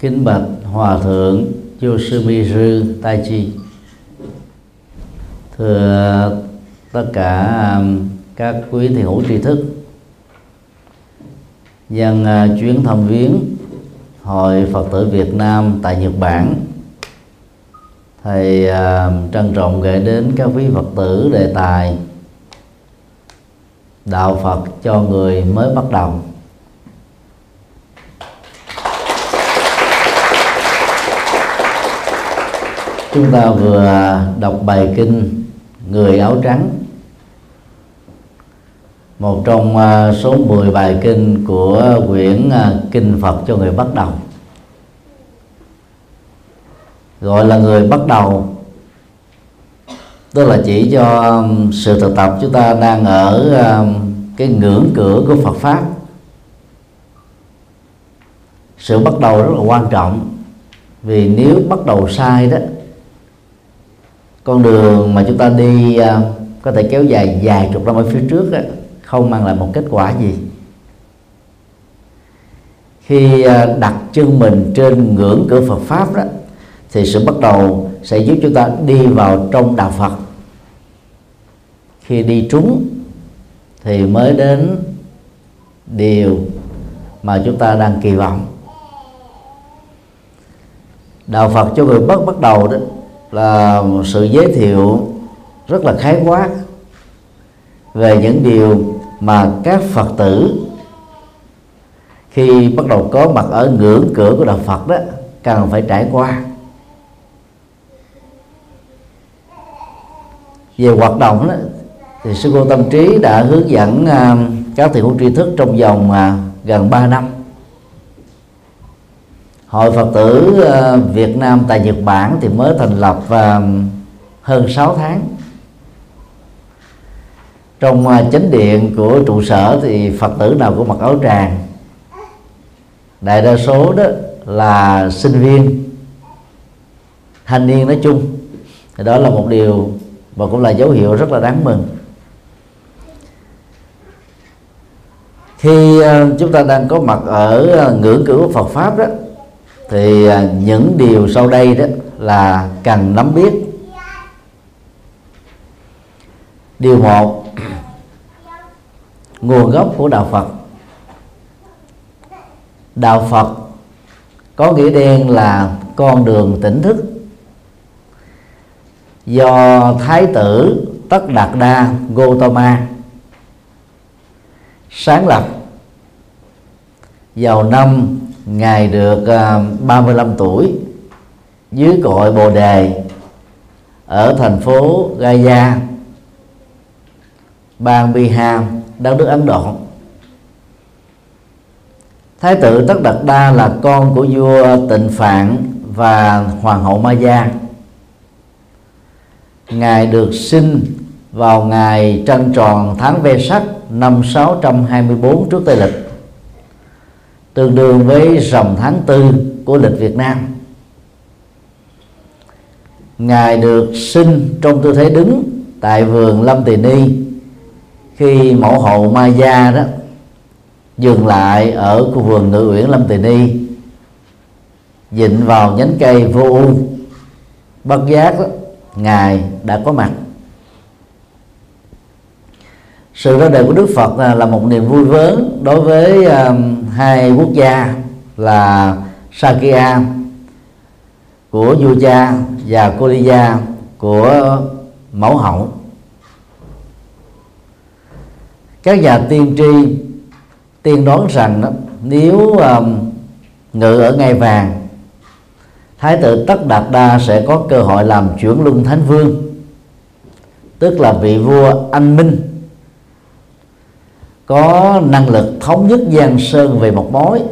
kính bạch hòa thượng Yoshimizu Taichi thưa tất cả um, các quý thiền hữu tri thức nhân à, chuyến thăm viếng hội Phật tử Việt Nam tại Nhật Bản. Thầy à, trân trọng gửi đến các quý Phật tử đề tài đạo Phật cho người mới bắt đầu. Chúng ta vừa đọc bài kinh người áo trắng. Một trong à, số 10 bài kinh của quyển à, kinh Phật cho người bắt đầu. Gọi là người bắt đầu, tức là chỉ cho sự thực tập chúng ta đang ở cái ngưỡng cửa của Phật pháp. Sự bắt đầu rất là quan trọng, vì nếu bắt đầu sai đó con đường mà chúng ta đi à, có thể kéo dài vài chục năm ở phía trước đó, không mang lại một kết quả gì. Khi à, đặt chân mình trên ngưỡng cửa Phật pháp đó thì sự bắt đầu sẽ giúp chúng ta đi vào trong đạo Phật. Khi đi trúng thì mới đến điều mà chúng ta đang kỳ vọng. Đạo Phật cho người bắt bắt đầu đó là một sự giới thiệu rất là khái quát về những điều mà các phật tử khi bắt đầu có mặt ở ngưỡng cửa của đạo phật đó cần phải trải qua. Về hoạt động đó, thì sư cô tâm trí đã hướng dẫn à, các thầy hữu tri thức trong vòng à, gần 3 năm hội phật tử ờ, Việt Nam tại Nhật Bản thì mới thành lập ờ, hơn 6 tháng. Trong ờ, chánh điện của trụ sở thì phật tử nào cũng mặc áo tràng. Đại đa số đó là sinh viên, thanh niên nói chung. Thì đó là một điều và cũng là dấu hiệu rất là đáng mừng. Khi chúng ta đang có mặt ở ngưỡng cửa Phật pháp đó thì à, những điều sau đây đó là cần nắm biết. Điều một, nguồn gốc của đạo phật. Đạo phật có nghĩa đen là con đường tỉnh thức. Do thái tử tất đạt đa gotama sáng lập vào năm ngài được à, uh, 35 tuổi dưới cội bồ đề ở thành phố Gaya bang Bihar đất nước Ấn Độ. Thái tử Tất Đạt Đa là con của vua Tịnh Phạn và hoàng hậu Maya. Ngài được sinh vào ngày trăng tròn tháng Ve Sắc năm 624 trước Tây lịch tương đương với rằm tháng tư của lịch Việt Nam. Ngài được sinh trong tư thế đứng tại vườn Lâm Tỳ Ni. Khi mẫu hậu Maya đó dừng lại ở khu vườn ngự uyển Lâm Tỳ Ni dịnh vào nhánh cây vô u. Bất giác đó, ngài đã có mặt sự ra đời của Đức Phật à, là, một niềm vui lớn đối với à, hai quốc gia là Sakya của vua cha và Koliya của mẫu hậu. Các nhà tiên tri tiên đoán rằng đó, nếu um, ngự ở ngai vàng thái tử tất đạt đa sẽ có cơ hội làm chuyển luân thánh vương tức là vị vua anh minh có năng lực thống nhất giang sơn về một mối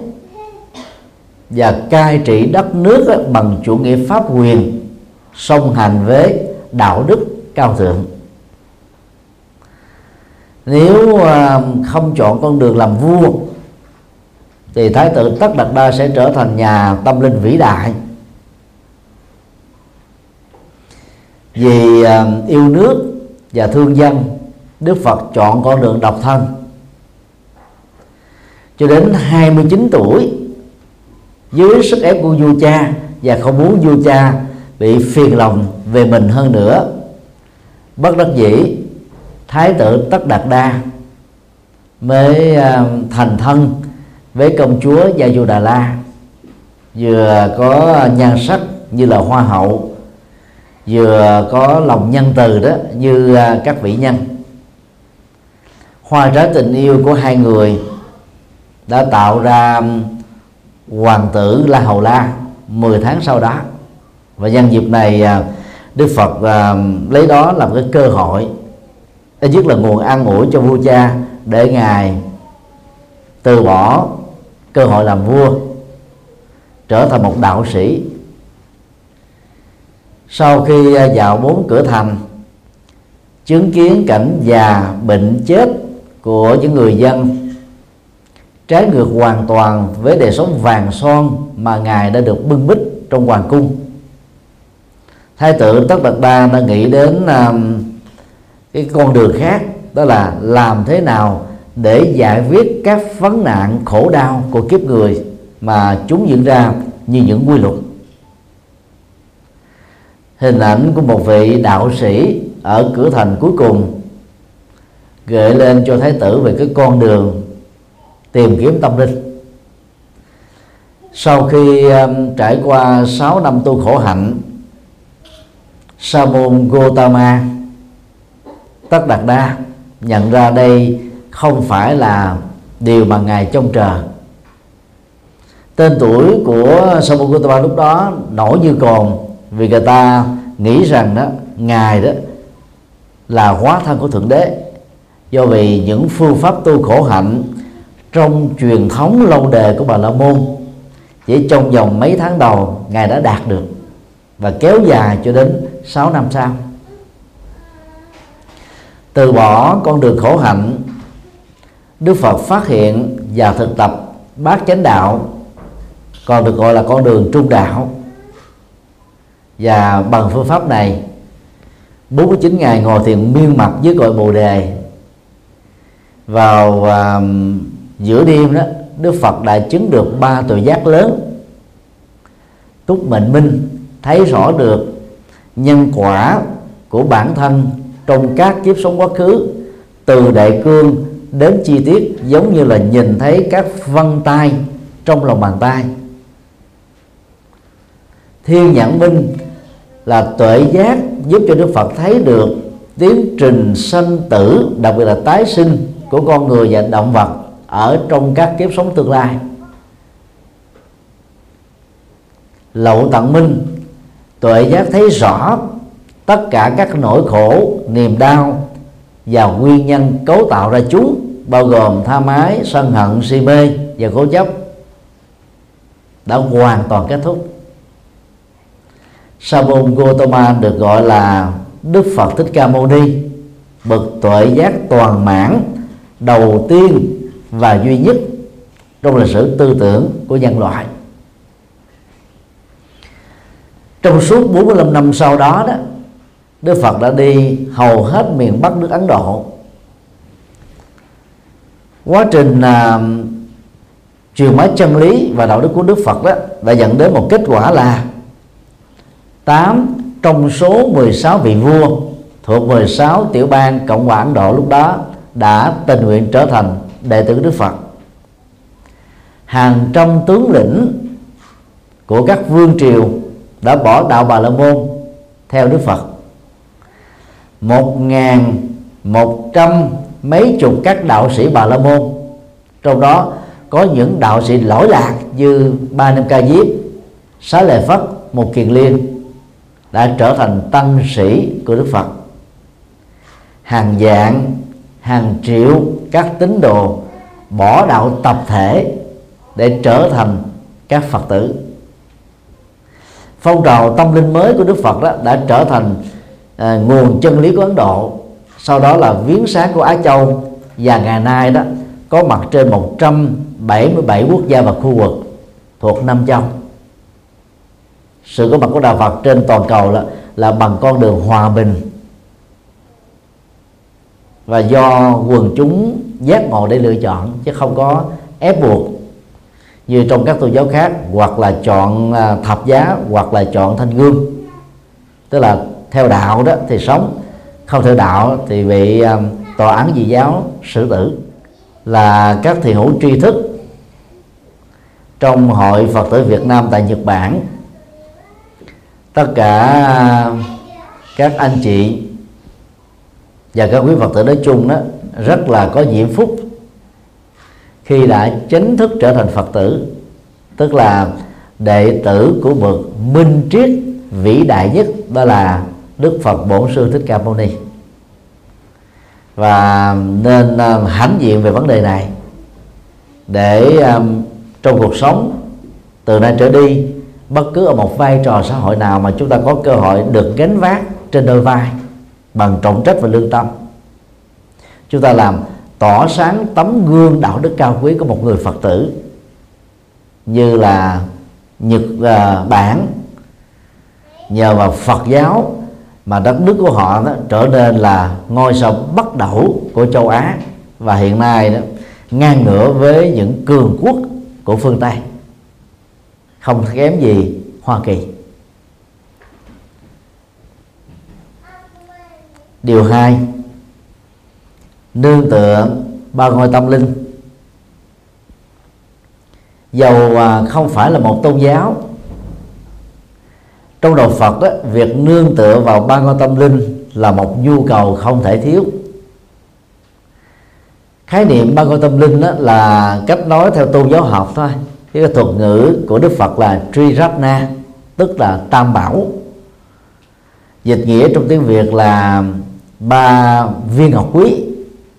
và cai trị đất nước bằng chủ nghĩa pháp quyền, song hành với đạo đức cao thượng. Nếu à, không chọn con đường làm vua, thì thái tử tất đạt đa sẽ trở thành nhà tâm linh vĩ đại. Vì à, yêu nước và thương dân, đức phật chọn con đường độc thân cho đến 29 tuổi, dưới sức ép của vua cha và không muốn vua cha bị phiền lòng về mình hơn nữa, bất đắc dĩ, thái tử tất đạt đa mới à, thành thân với công chúa gia du đà la, vừa có nhan sắc như là hoa hậu, vừa có lòng nhân từ đó như à, các vị nhân. Hoa trái tình yêu của hai người đã tạo ra um, hoàng tử la hầu la 10 tháng sau đó. Và nhân dịp này à, đức phật à, lấy đó làm cái cơ hội, ít nhất là nguồn an ủi cho vua cha để ngài từ bỏ cơ hội làm vua, trở thành một đạo sĩ. Sau khi à, vào bốn cửa thành, chứng kiến cảnh già bệnh chết của những người dân trái ngược hoàn toàn với đời sống vàng son mà ngài đã được bưng bít trong hoàng cung. Thái tử tất Bạch Ba đã nghĩ đến um, cái con đường khác đó là làm thế nào để giải quyết các vấn nạn khổ đau của kiếp người mà chúng diễn ra như những quy luật. Hình ảnh của một vị đạo sĩ ở cửa thành cuối cùng gợi lên cho thái tử về cái con đường tìm kiếm tâm linh. Sau khi um, trải qua 6 năm tu khổ hạnh sa môn Gotama tất đạt đa nhận ra đây không phải là điều mà ngài trông chờ. Tên tuổi của sa môn Gotama lúc đó nổi như cồn vì người ta nghĩ rằng đó ngài đó là hóa thân của thượng đế. Do vì những phương pháp tu khổ hạnh trong truyền thống lâu đời của bà la môn chỉ trong vòng mấy tháng đầu ngài đã đạt được và kéo dài cho đến 6 năm sau. Từ bỏ con đường khổ hạnh Đức Phật phát hiện và thực tập bát chánh đạo còn được gọi là con đường trung đạo. Và bằng phương pháp này 49 ngày ngồi thiền miên mặt dưới cội bồ đề vào uh, giữa đêm đó, Đức Phật đã chứng được ba tuệ giác lớn. Túc mệnh minh thấy rõ được nhân quả của bản thân trong các kiếp sống quá khứ, từ đại cương đến chi tiết giống như là nhìn thấy các vân tay trong lòng bàn tay. Thiên nhãn minh là tuệ giác giúp cho đức phật thấy được tiến trình sanh tử, đặc biệt là tái sinh của con người và động vật ở trong các kiếp sống tương lai. Lậu tận minh, tuệ giác thấy rõ tất cả các nỗi khổ, niềm đau và nguyên nhân cấu tạo ra chúng, bao gồm tha mái, sân hận, si mê và cố chấp, đã hoàn toàn kết thúc. Sa Gotama được gọi là Đức Phật Thích Ca Mâu Ni, bậc tuệ giác toàn mãn, đầu tiên và duy nhất trong lịch sử tư tưởng của nhân loại. Trong suốt 45 năm sau đó đó Đức Phật đã đi hầu hết miền Bắc nước Ấn Độ. Quá trình à, truyền bá chân lý và đạo đức của Đức Phật đó đã dẫn đến một kết quả là 8 trong số 16 vị vua thuộc 16 tiểu bang Cộng hòa Ấn Độ lúc đó đã tình nguyện trở thành đệ tử Đức Phật. Hàng trăm tướng lĩnh của các vương triều đã bỏ đạo Bà La Môn theo Đức Phật. Một ngàn một trăm mấy chục các đạo sĩ Bà La Môn, trong đó có những đạo sĩ lỗi lạc như Ba Nam Ca Diếp, Xá Lệ Phất Một Kiền Liên đã trở thành tăng sĩ của Đức Phật. Hàng dạng hàng triệu các tín đồ bỏ đạo tập thể để trở thành các Phật tử. Phong trào tâm linh mới của Đức Phật đó đã trở thành à, nguồn chân lý của Ấn Độ. Sau đó là viếng sáng của Á Châu và ngày nay đó có mặt trên 177 quốc gia và khu vực thuộc năm châu. Sự có mặt của đạo Phật trên toàn cầu là là bằng con đường hòa bình và do quần chúng giác ngộ để lựa chọn, chứ không có ép buộc. Như trong các tôn giáo khác, hoặc là chọn à, thập giá, hoặc là chọn thanh gương tức là theo đạo đó thì sống, không theo đạo thì bị à, tòa án dị giáo xử tử. Là các thiền hữu tri thức. Trong hội Phật tử Việt Nam tại Nhật Bản, tất cả à, các anh chị và các quý Phật tử nói chung đó rất là có diễm phúc. Khi đã chính thức trở thành Phật tử tức là đệ tử của bậc minh triết vĩ đại nhất đó là Đức Phật Bổn Sư Thích Ca Mâu Ni. Và nên um, hãnh diện về vấn đề này để um, trong cuộc sống từ nay trở đi bất cứ ở một vai trò xã hội nào mà chúng ta có cơ hội được gánh vác trên đôi vai bằng trọng trách và lương tâm. Chúng ta làm tỏ sáng tấm gương đạo đức cao quý của một người phật tử như là nhật à, bản. Nhờ vào phật giáo mà đất nước của họ đó, trở nên là ngôi sao bắt đầu của châu Á và hiện nay đó ngang ngửa với những cường quốc của phương Tây. Không kém gì Hoa Kỳ. Điều hai nương tựa ba ngôi tâm linh. Dầu à, không phải là một tôn giáo trong đạo Phật đó, việc nương tựa vào ba ngôi tâm linh là một nhu cầu không thể thiếu. Khái niệm ba ngôi tâm linh đó là cách nói theo tôn giáo học thôi. Cái thuật ngữ của Đức Phật là Triratna tức là tam bảo. Dịch nghĩa trong tiếng Việt là ba viên ngọc quý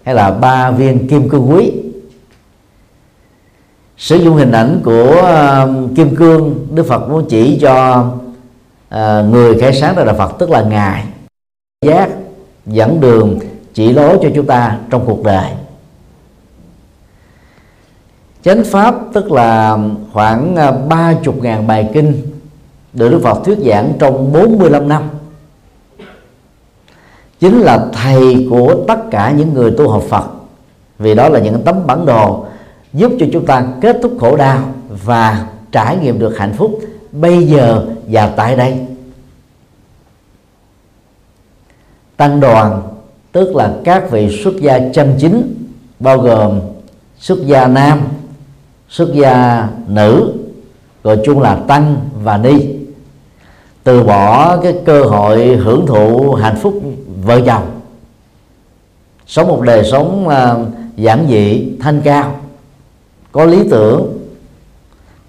hay là ba viên kim cương quý. Sử dụng hình ảnh của um, kim cương, Đức Phật muốn chỉ cho à, người khai sáng ra đạo Phật, tức là ngài. Giác, dẫn đường, chỉ lối cho chúng ta trong cuộc đời. Chánh pháp tức là khoảng à, ba chục ngàn bài kinh được Đức Phật thuyết giảng trong 45 năm chính là thầy của tất cả những người tu học Phật. Vì đó là những tấm bản đồ giúp cho chúng ta kết thúc khổ đau và trải nghiệm được hạnh phúc bây giờ và tại đây. Tăng đoàn, tức là các vị xuất gia chân chính, bao gồm xuất gia nam, xuất gia nữ, gọi chung là tăng và ni, từ bỏ cái cơ hội hưởng thụ hạnh phúc vợ chồng. Sống một đời sống uh, giản dị thanh cao có lý tưởng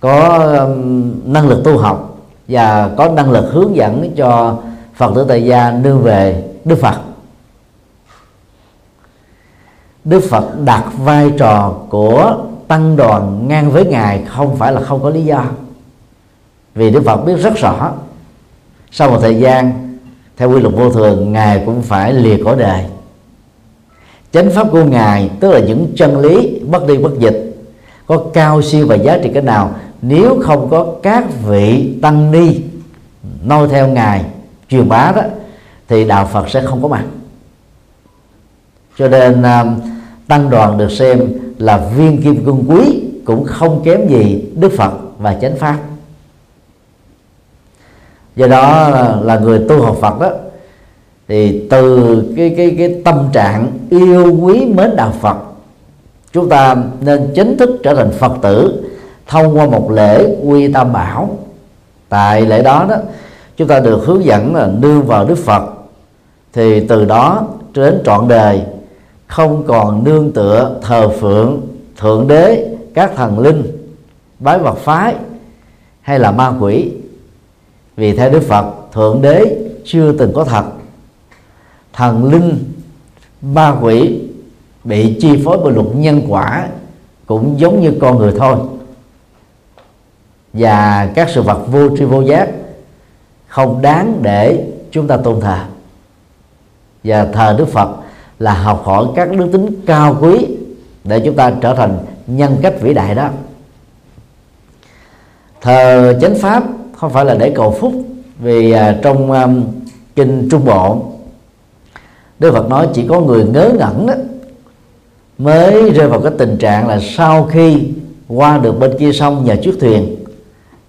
có um, năng lực tu học và có năng lực hướng dẫn cho phật tử tại gia nương về đức phật. Đức phật đặt vai trò của tăng đoàn ngang với ngài không phải là không có lý do. Vì đức phật biết rất rõ sau một thời gian theo quy luật vô thường, ngài cũng phải lìa cõi đời. Chánh pháp của ngài, tức là những chân lý bất đi bất dịch, có cao, siêu và giá trị cái nào? Nếu không có các vị tăng ni noi theo ngài, truyền bá đó, thì đạo Phật sẽ không có mặt. Cho nên à, tăng đoàn được xem là viên kim cương quý cũng không kém gì Đức Phật và chánh pháp do đó là người tu học Phật đó, thì từ cái cái cái tâm trạng yêu quý mến đạo Phật, chúng ta nên chính thức trở thành Phật tử thông qua một lễ quy tam bảo. Tại lễ đó đó, chúng ta được hướng dẫn là nương vào Đức Phật, thì từ đó đến trọn đời không còn nương tựa thờ phượng, thượng đế, các thần linh, bái vật phái hay là ma quỷ vì theo đức phật thượng đế chưa từng có thật. Thần linh ba quỷ bị chi phối bởi luật nhân quả cũng giống như con người thôi. Và các sự vật vô tri vô giác không đáng để chúng ta tôn thờ. Và thờ Đức Phật là học hỏi các đức tính cao quý để chúng ta trở thành nhân cách vĩ đại đó. Thờ chánh pháp không phải là để cầu phúc vì à, trong um, kinh trung bộ Đức Phật nói chỉ có người ngớ ngẩn đó mới rơi vào cái tình trạng là sau khi qua được bên kia sông nhờ chiếc thuyền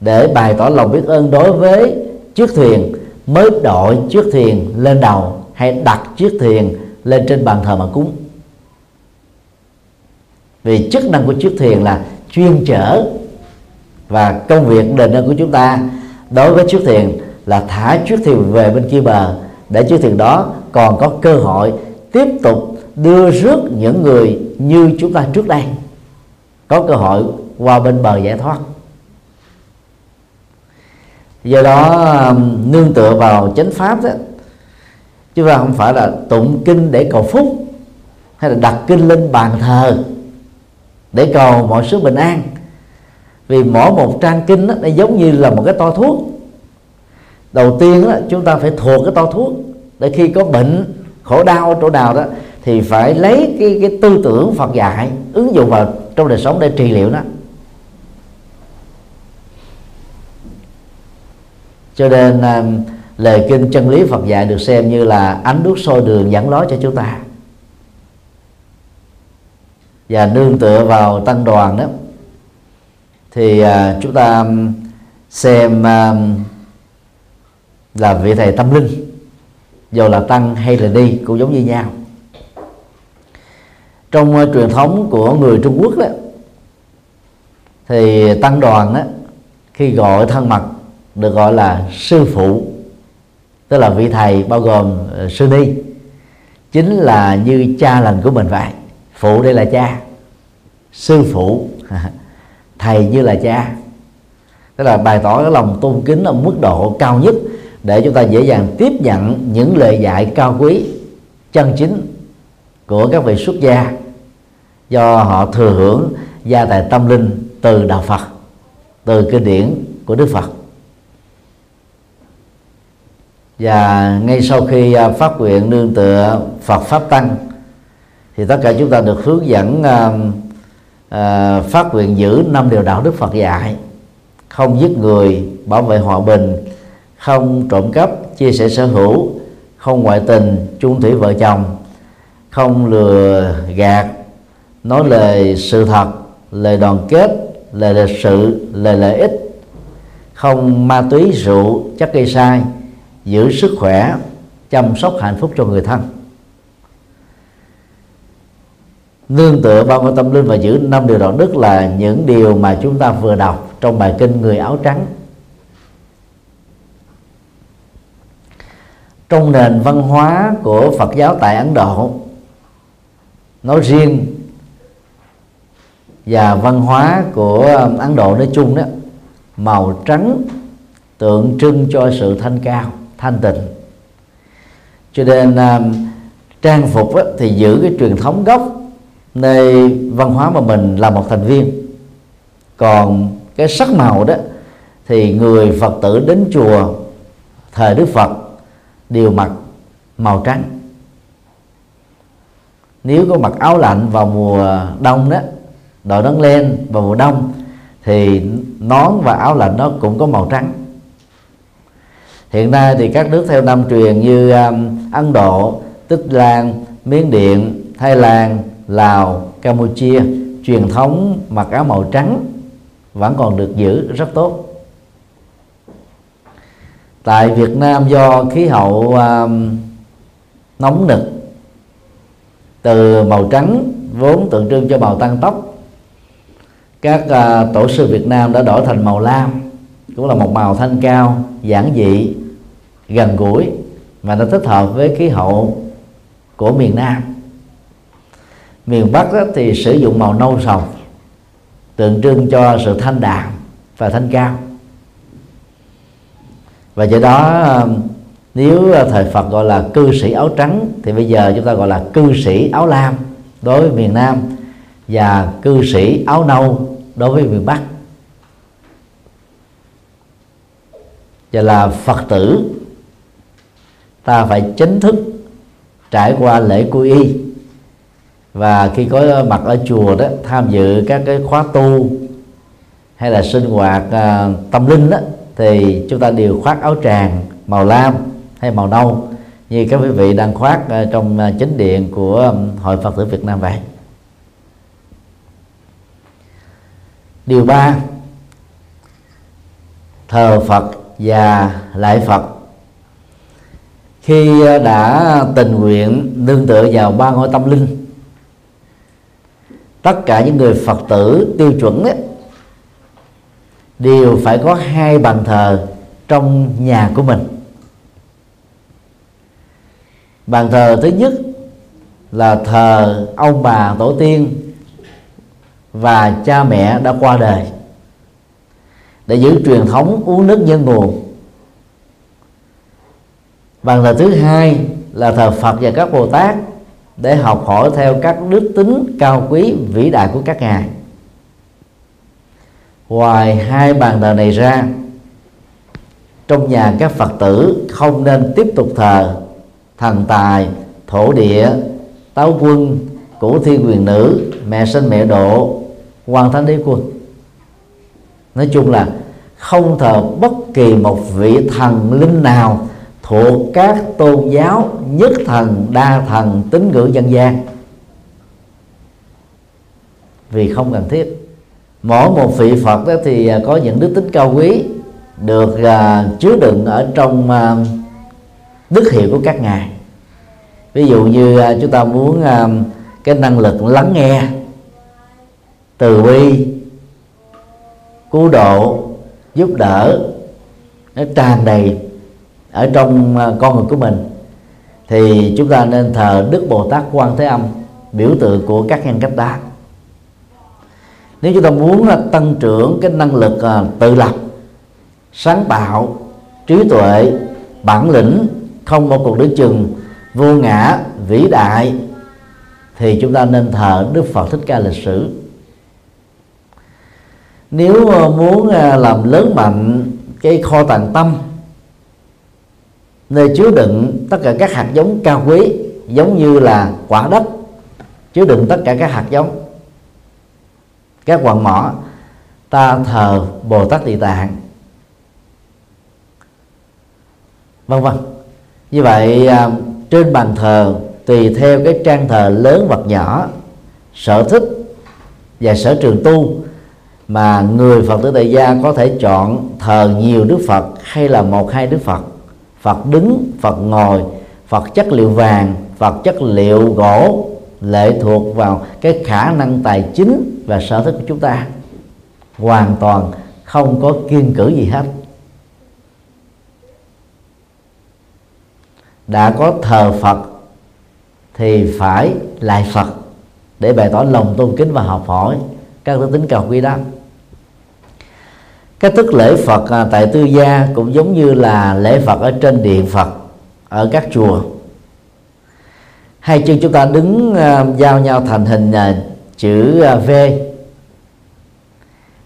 để bày tỏ lòng biết ơn đối với chiếc thuyền mới đội chiếc thuyền lên đầu hay đặt chiếc thuyền lên trên bàn thờ mà cúng. Vì chức năng của chiếc thuyền là chuyên chở và công việc đền ơn của chúng ta đối với chiếc thuyền là thả chiếc thuyền về bên kia bờ, để chiếc thuyền đó còn có cơ hội tiếp tục đưa rước những người như chúng ta trước đây. Có cơ hội qua bên bờ giải thoát. Do đó nương tựa vào chánh pháp đó, chứ ta không phải là tụng kinh để cầu phúc, hay là đặt kinh lên bàn thờ để cầu mọi sự bình an vì mỗi một trang kinh đó, nó giống như là một cái to thuốc. Đầu tiên đó, chúng ta phải thuộc cái to thuốc. Để khi có bệnh khổ đau chỗ nào đó thì phải lấy cái, cái tư tưởng Phật dạy ứng dụng vào trong đời sống để trị liệu nó. Cho nên à, lời kinh chân lý Phật dạy được xem như là ánh đuốc soi đường dẫn lối cho chúng ta. Và nương tựa vào tăng đoàn đó thì uh, chúng ta xem uh, là vị thầy tâm linh dù là tăng hay là đi cũng giống như nhau. Trong uh, truyền thống của người Trung Quốc đó thì tăng đoàn đó khi gọi thân mật được gọi là sư phụ tức là vị thầy bao gồm uh, sư ni chính là như cha lành của mình vậy. Phụ đây là cha sư phụ. thầy như là cha. Tức là bày tỏ cái lòng tôn kính ở mức độ cao nhất để chúng ta dễ dàng tiếp nhận những lời dạy cao quý, chân chính của các vị xuất gia do họ thừa hưởng gia tài tâm linh từ đạo Phật, từ kinh điển của Đức Phật. Và ngay sau khi à, phát nguyện nương tựa Phật pháp tăng thì tất cả chúng ta được hướng dẫn à, uh, phát nguyện giữ năm điều đạo Đức Phật dạy. Không giết người bảo vệ hòa bình. Không trộm cắp chia sẻ sở hữu. Không ngoại tình chung thủy vợ chồng. Không lừa gạt nói lời sự thật lời đoàn kết lời lịch sự lời lợi ích. Không ma túy rượu chất gây sai giữ sức khỏe chăm sóc hạnh phúc cho người thân. Nương tựa vào quan tâm linh và giữ năm điều đạo đức là những điều mà chúng ta vừa đọc trong bài kinh người áo trắng. Trong nền văn hóa của Phật giáo tại Ấn Độ, nói riêng và văn hóa của Ấn Độ nói chung đó, màu trắng tượng trưng cho sự thanh cao, thanh tịnh. Cho nên à, trang phục thì giữ cái truyền thống gốc nơi văn hóa mà mình là một thành viên. Còn cái sắc màu đó thì người phật tử đến chùa thời đức phật đều mặc màu trắng. Nếu có mặc áo lạnh vào mùa đông đó đội nón len vào mùa đông thì nón và áo lạnh nó cũng có màu trắng. Hiện nay thì các nước theo nam truyền như um, ấn độ tích lan miến điện thái lan lào campuchia truyền thống mặc áo màu trắng vẫn còn được giữ rất tốt. Tại việt nam do khí hậu um, nóng nực từ màu trắng vốn tượng trưng cho màu tăng tóc các uh, tổ sư Việt Nam đã đổi thành màu lam cũng là một màu thanh cao giản dị gần gũi và nó thích hợp với khí hậu của miền Nam miền Bắc đó thì sử dụng màu nâu sòng, tượng trưng cho sự thanh đạm và thanh cao. Và do đó, nếu thời Phật gọi là cư sĩ áo trắng, thì bây giờ chúng ta gọi là cư sĩ áo lam đối với miền Nam và cư sĩ áo nâu đối với miền Bắc. Và là Phật tử, ta phải chính thức trải qua lễ quy y và khi có mặt ở chùa đó, tham dự các cái khóa tu hay là sinh hoạt à, tâm linh đó, thì chúng ta đều khoác áo tràng màu lam hay màu nâu, như các quý vị đang khoác trong à, chính điện của hội Phật tử Việt Nam vậy. Điều ba, thờ phật và lại phật. Khi à, đã tình nguyện nương tựa vào ba ngôi tâm linh tất cả những người phật tử tiêu chuẩn ấy, đều phải có hai bàn thờ trong nhà của mình. Bàn thờ thứ nhất là thờ ông bà tổ tiên và cha mẹ đã qua đời. Để giữ truyền thống uống nước nhân nguồn. Bàn thờ thứ hai là thờ phật và các bồ tát để học hỏi theo các đức tính cao quý, vĩ đại của các ngài. Ngoài hai bàn thờ này ra, trong nhà các phật tử không nên tiếp tục thờ thần tài, thổ địa, táo quân cửu thiên quyền nữ, mẹ sinh mẹ độ quan thánh đế quân. Nói chung là không thờ bất kỳ một vị thần linh nào thuộc các tôn giáo nhất thần đa thần tín ngưỡng dân gian. Vì không cần thiết. Mỗi một vị phật đó thì à, có những đức tính cao quý được uh, chứa đựng ở trong uh, đức hiệu của các ngài. Ví dụ như uh, chúng ta muốn uh, cái năng lực lắng nghe từ bi cứu độ giúp đỡ nó tràn đầy ở trong à, con người của mình, thì chúng ta nên thờ đức bồ tát quan thế âm, biểu tượng của các nhân cách đó nếu chúng ta muốn à, tăng trưởng cái năng lực à, tự lập, sáng tạo, trí tuệ, bản lĩnh, không một cuộc đối chừng, vô ngã, vĩ đại, thì chúng ta nên thờ đức phật thích ca lịch sử. Nếu muốn làm lớn mạnh cái kho tàng tâm nơi chứa đựng tất cả các hạt giống cao quý, giống như là quả đất, chứa đựng tất cả các hạt giống. Các quặng mỏ, ta thờ bồ tát địa tạng. Vân vân. Như vậy à, trên bàn thờ tùy theo cái trang thờ lớn hoặc nhỏ, sở thích và sở trường tu mà người phật tử tại gia có thể chọn thờ nhiều đức phật hay là một hai đức phật phật đứng, phật ngồi, phật chất liệu vàng, phật chất liệu gỗ lệ thuộc vào cái khả năng tài chính và sở thích của chúng ta. Hoàn toàn không có kiên cử gì hết. Đã có thờ phật thì phải lại phật để bày tỏ lòng tôn kính và học hỏi các đức tính cao quý đó cách thức lễ phật à, tại tư gia cũng giống như là lễ phật ở trên điện phật, ở các chùa. Hai chân chúng ta đứng à, giao nhau thành hình à, chữ V.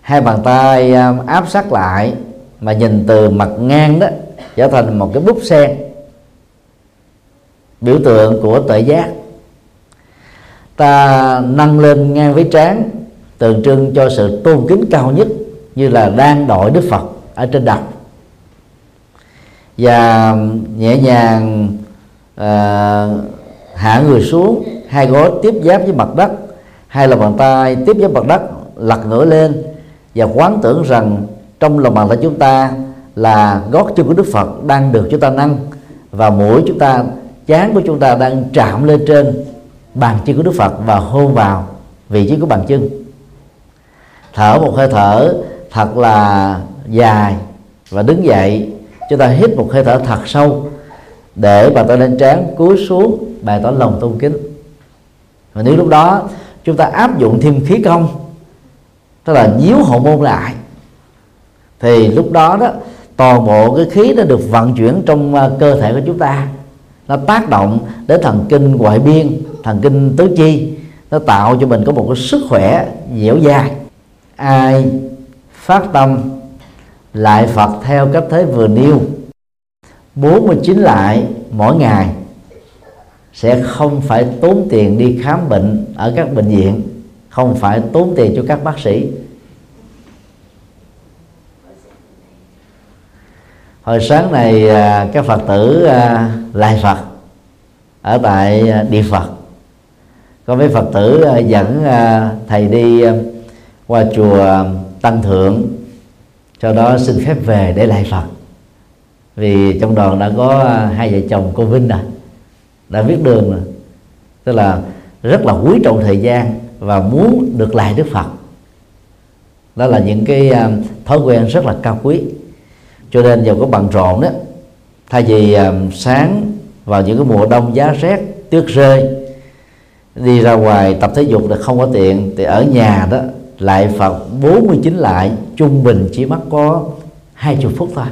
Hai bàn tay áp sát lại mà nhìn từ mặt ngang đó, trở thành một cái búp sen. Biểu tượng của tuệ giác. Ta nâng lên ngang với trán, tượng trưng cho sự tôn kính cao nhất như là đang đội đức phật ở trên đầu và um, nhẹ nhàng à, hạ người xuống hai gối tiếp giáp với mặt đất hai lòng bàn tay tiếp giáp mặt đất lật ngửa lên và quán tưởng rằng trong lòng bàn tay chúng ta là gót chân của Đức Phật đang được chúng ta nâng và mũi chúng ta chán của chúng ta đang chạm lên trên bàn chân của Đức Phật và hôn vào vị trí của bàn chân. Thở một hơi thở thật là dài và đứng dậy. Chúng ta hít một hơi thở thật sâu để bàn tay lên trán cúi xuống bày tỏ lòng tôn kính. Và nếu lúc đó chúng ta áp dụng thêm khí công, tức là nhíu hậu môn lại, thì lúc đó đó, toàn bộ cái khí nó được vận chuyển trong à, cơ thể của chúng ta. Nó tác động đến thần kinh ngoại biên, thần kinh tứ chi. Nó tạo cho mình có một cái sức khỏe dẻo dai. Ai phát tâm, lại Phật theo cách thế vừa nêu. 49 lại mỗi ngày sẽ không phải tốn tiền đi khám bệnh ở các bệnh viện, không phải tốn tiền cho các bác sĩ. Hồi sáng này à, các phật tử à, lại phật ở tại à, địa phật. Có mấy phật tử dẫn thầy đi qua chùa tăng thượng sau đó xin phép về để lại phật. Vì trong đoàn đã có à, hai vợ chồng cô vinh rồi đã viết đường rồi tức là rất là quý trọng thời gian và muốn được lại đức phật. Đó là những cái thói quen rất là cao quý. Cho nên dù có bận rộn đó, thay vì sáng vào những cái mùa đông giá rét, tuyết rơi, đi ra ngoài tập thể dục là không có tiện, thì ở nhà đó lại Phật 49 lại trung bình chỉ mất có 20 phút thôi.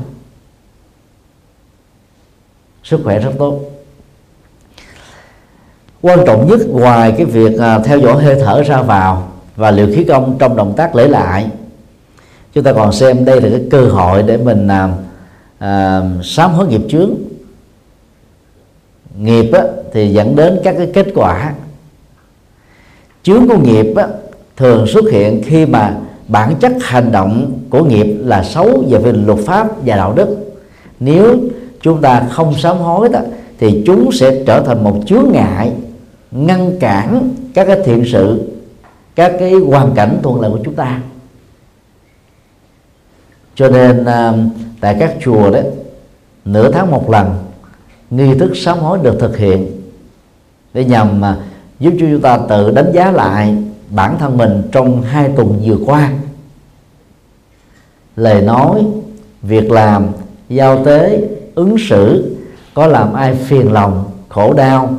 Sức khỏe rất tốt. Quan trọng nhất ngoài cái việc à, theo dõi hơi thở ra vào và liệu khí công trong động tác lễ lại chúng ta còn xem đây là cái cơ hội để mình làm à, sám hối nghiệp chướng. Nghiệp á, thì dẫn đến các cái kết quả. Chướng của nghiệp á, thường xuất hiện khi mà bản chất hành động của nghiệp là xấu về về luật pháp và đạo đức. Nếu chúng ta không sám hối đó, thì chúng sẽ trở thành một chướng ngại, ngăn cản các cái thiện sự, các cái hoàn cảnh thuận lợi của chúng ta. Cho nên à, tại các chùa đấy nửa tháng một lần, nghi thức sám hối được thực hiện để nhằm mà giúp cho chúng ta tự đánh giá lại bản thân mình trong hai tuần vừa qua. Lời nói, việc làm, giao tế, ứng xử có làm ai phiền lòng, khổ đau,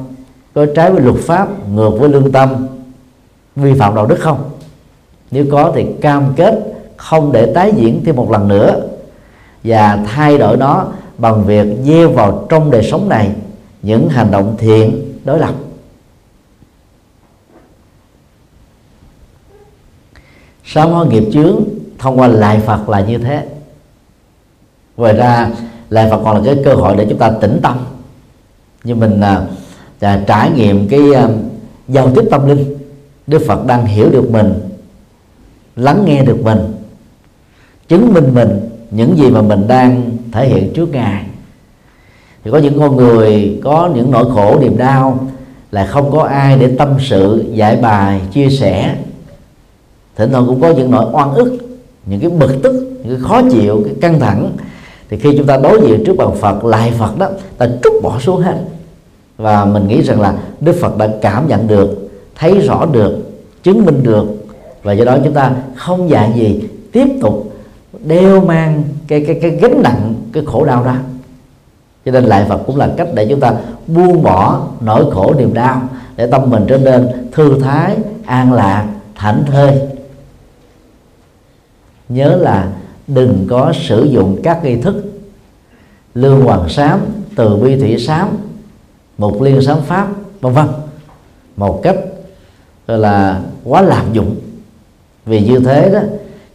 có trái với luật pháp, ngược với lương tâm, vi phạm đạo đức không? Nếu có thì cam kết không để tái diễn thêm một lần nữa và thay đổi nó bằng việc gieo vào trong đời sống này những hành động thiện đối lập. Sám hối nghiệp chướng thông qua lại Phật là như thế. Ngoài ra lại Phật còn là cái cơ hội để chúng ta tĩnh tâm. Như mình à, à, trải nghiệm cái à, giao tiếp tâm linh. Đức Phật đang hiểu được mình lắng nghe được mình chứng minh mình những gì mà mình đang thể hiện trước ngài. Thì có những con người có những nỗi khổ niềm đau là không có ai để tâm sự giải bài chia sẻ thỉnh thoảng cũng có những nỗi oan ức, những cái bực tức, những cái khó chịu, cái căng thẳng. Thì khi chúng ta đối diện trước bàn Phật, lại Phật đó, ta trút bỏ xuống hết. Và mình nghĩ rằng là Đức Phật đã cảm nhận được, thấy rõ được, chứng minh được. Và do đó chúng ta không dạy gì, tiếp tục đeo mang cái cái cái gánh nặng, cái khổ đau ra. Cho nên lại Phật cũng là cách để chúng ta buông bỏ nỗi khổ niềm đau, để tâm mình trở nên thư thái, an lạc, thảnh thơi nhớ là đừng có sử dụng các nghi thức. Lương hoàng sám từ bi thủy sám mục liên sám pháp vân vân. Một cách gọi là quá lạm dụng. Vì như thế đó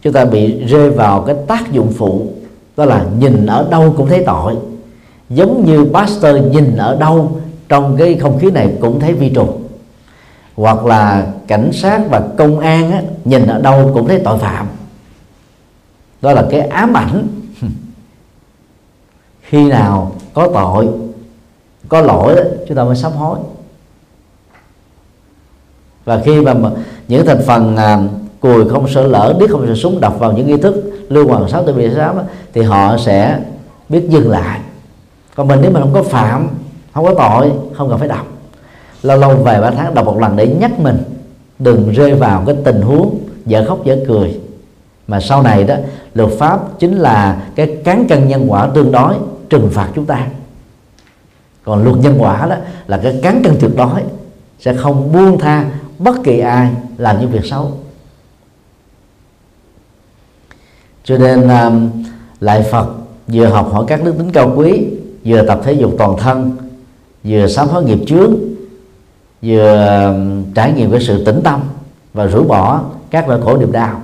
chúng ta bị rơi vào cái tác dụng phụ đó là nhìn ở đâu cũng thấy tội. Giống như pastor nhìn ở đâu trong cái không khí này cũng thấy vi trùng. Hoặc là cảnh sát và công an á, nhìn ở đâu cũng thấy tội phạm đó là cái ám ảnh. Khi nào có tội có lỗi đó, chúng ta mới sám hối. Và khi mà những thành phần à, cùi không sợ lỡ biết không sợ súng đập vào những nghi thức lưu hoàng sáu tự bị sám thì họ sẽ biết dừng lại. Còn mình nếu mình không có phạm không có tội không cần phải đọc lâu lâu vài ba tháng đọc một lần để nhắc mình đừng rơi vào cái tình huống dở khóc dở cười mà sau này đó luật pháp chính là cái cán cân nhân quả tương đối trừng phạt chúng ta. Còn luật nhân quả đó là cái cán cân tuyệt đối sẽ không buông tha bất kỳ ai làm những việc xấu. Cho nên um, lại Phật vừa học hỏi các đức tính cao quý vừa tập thể dục toàn thân vừa sám hối nghiệp trước vừa um, trải nghiệm cái sự tĩnh tâm và rũ bỏ các loại khổ niềm đau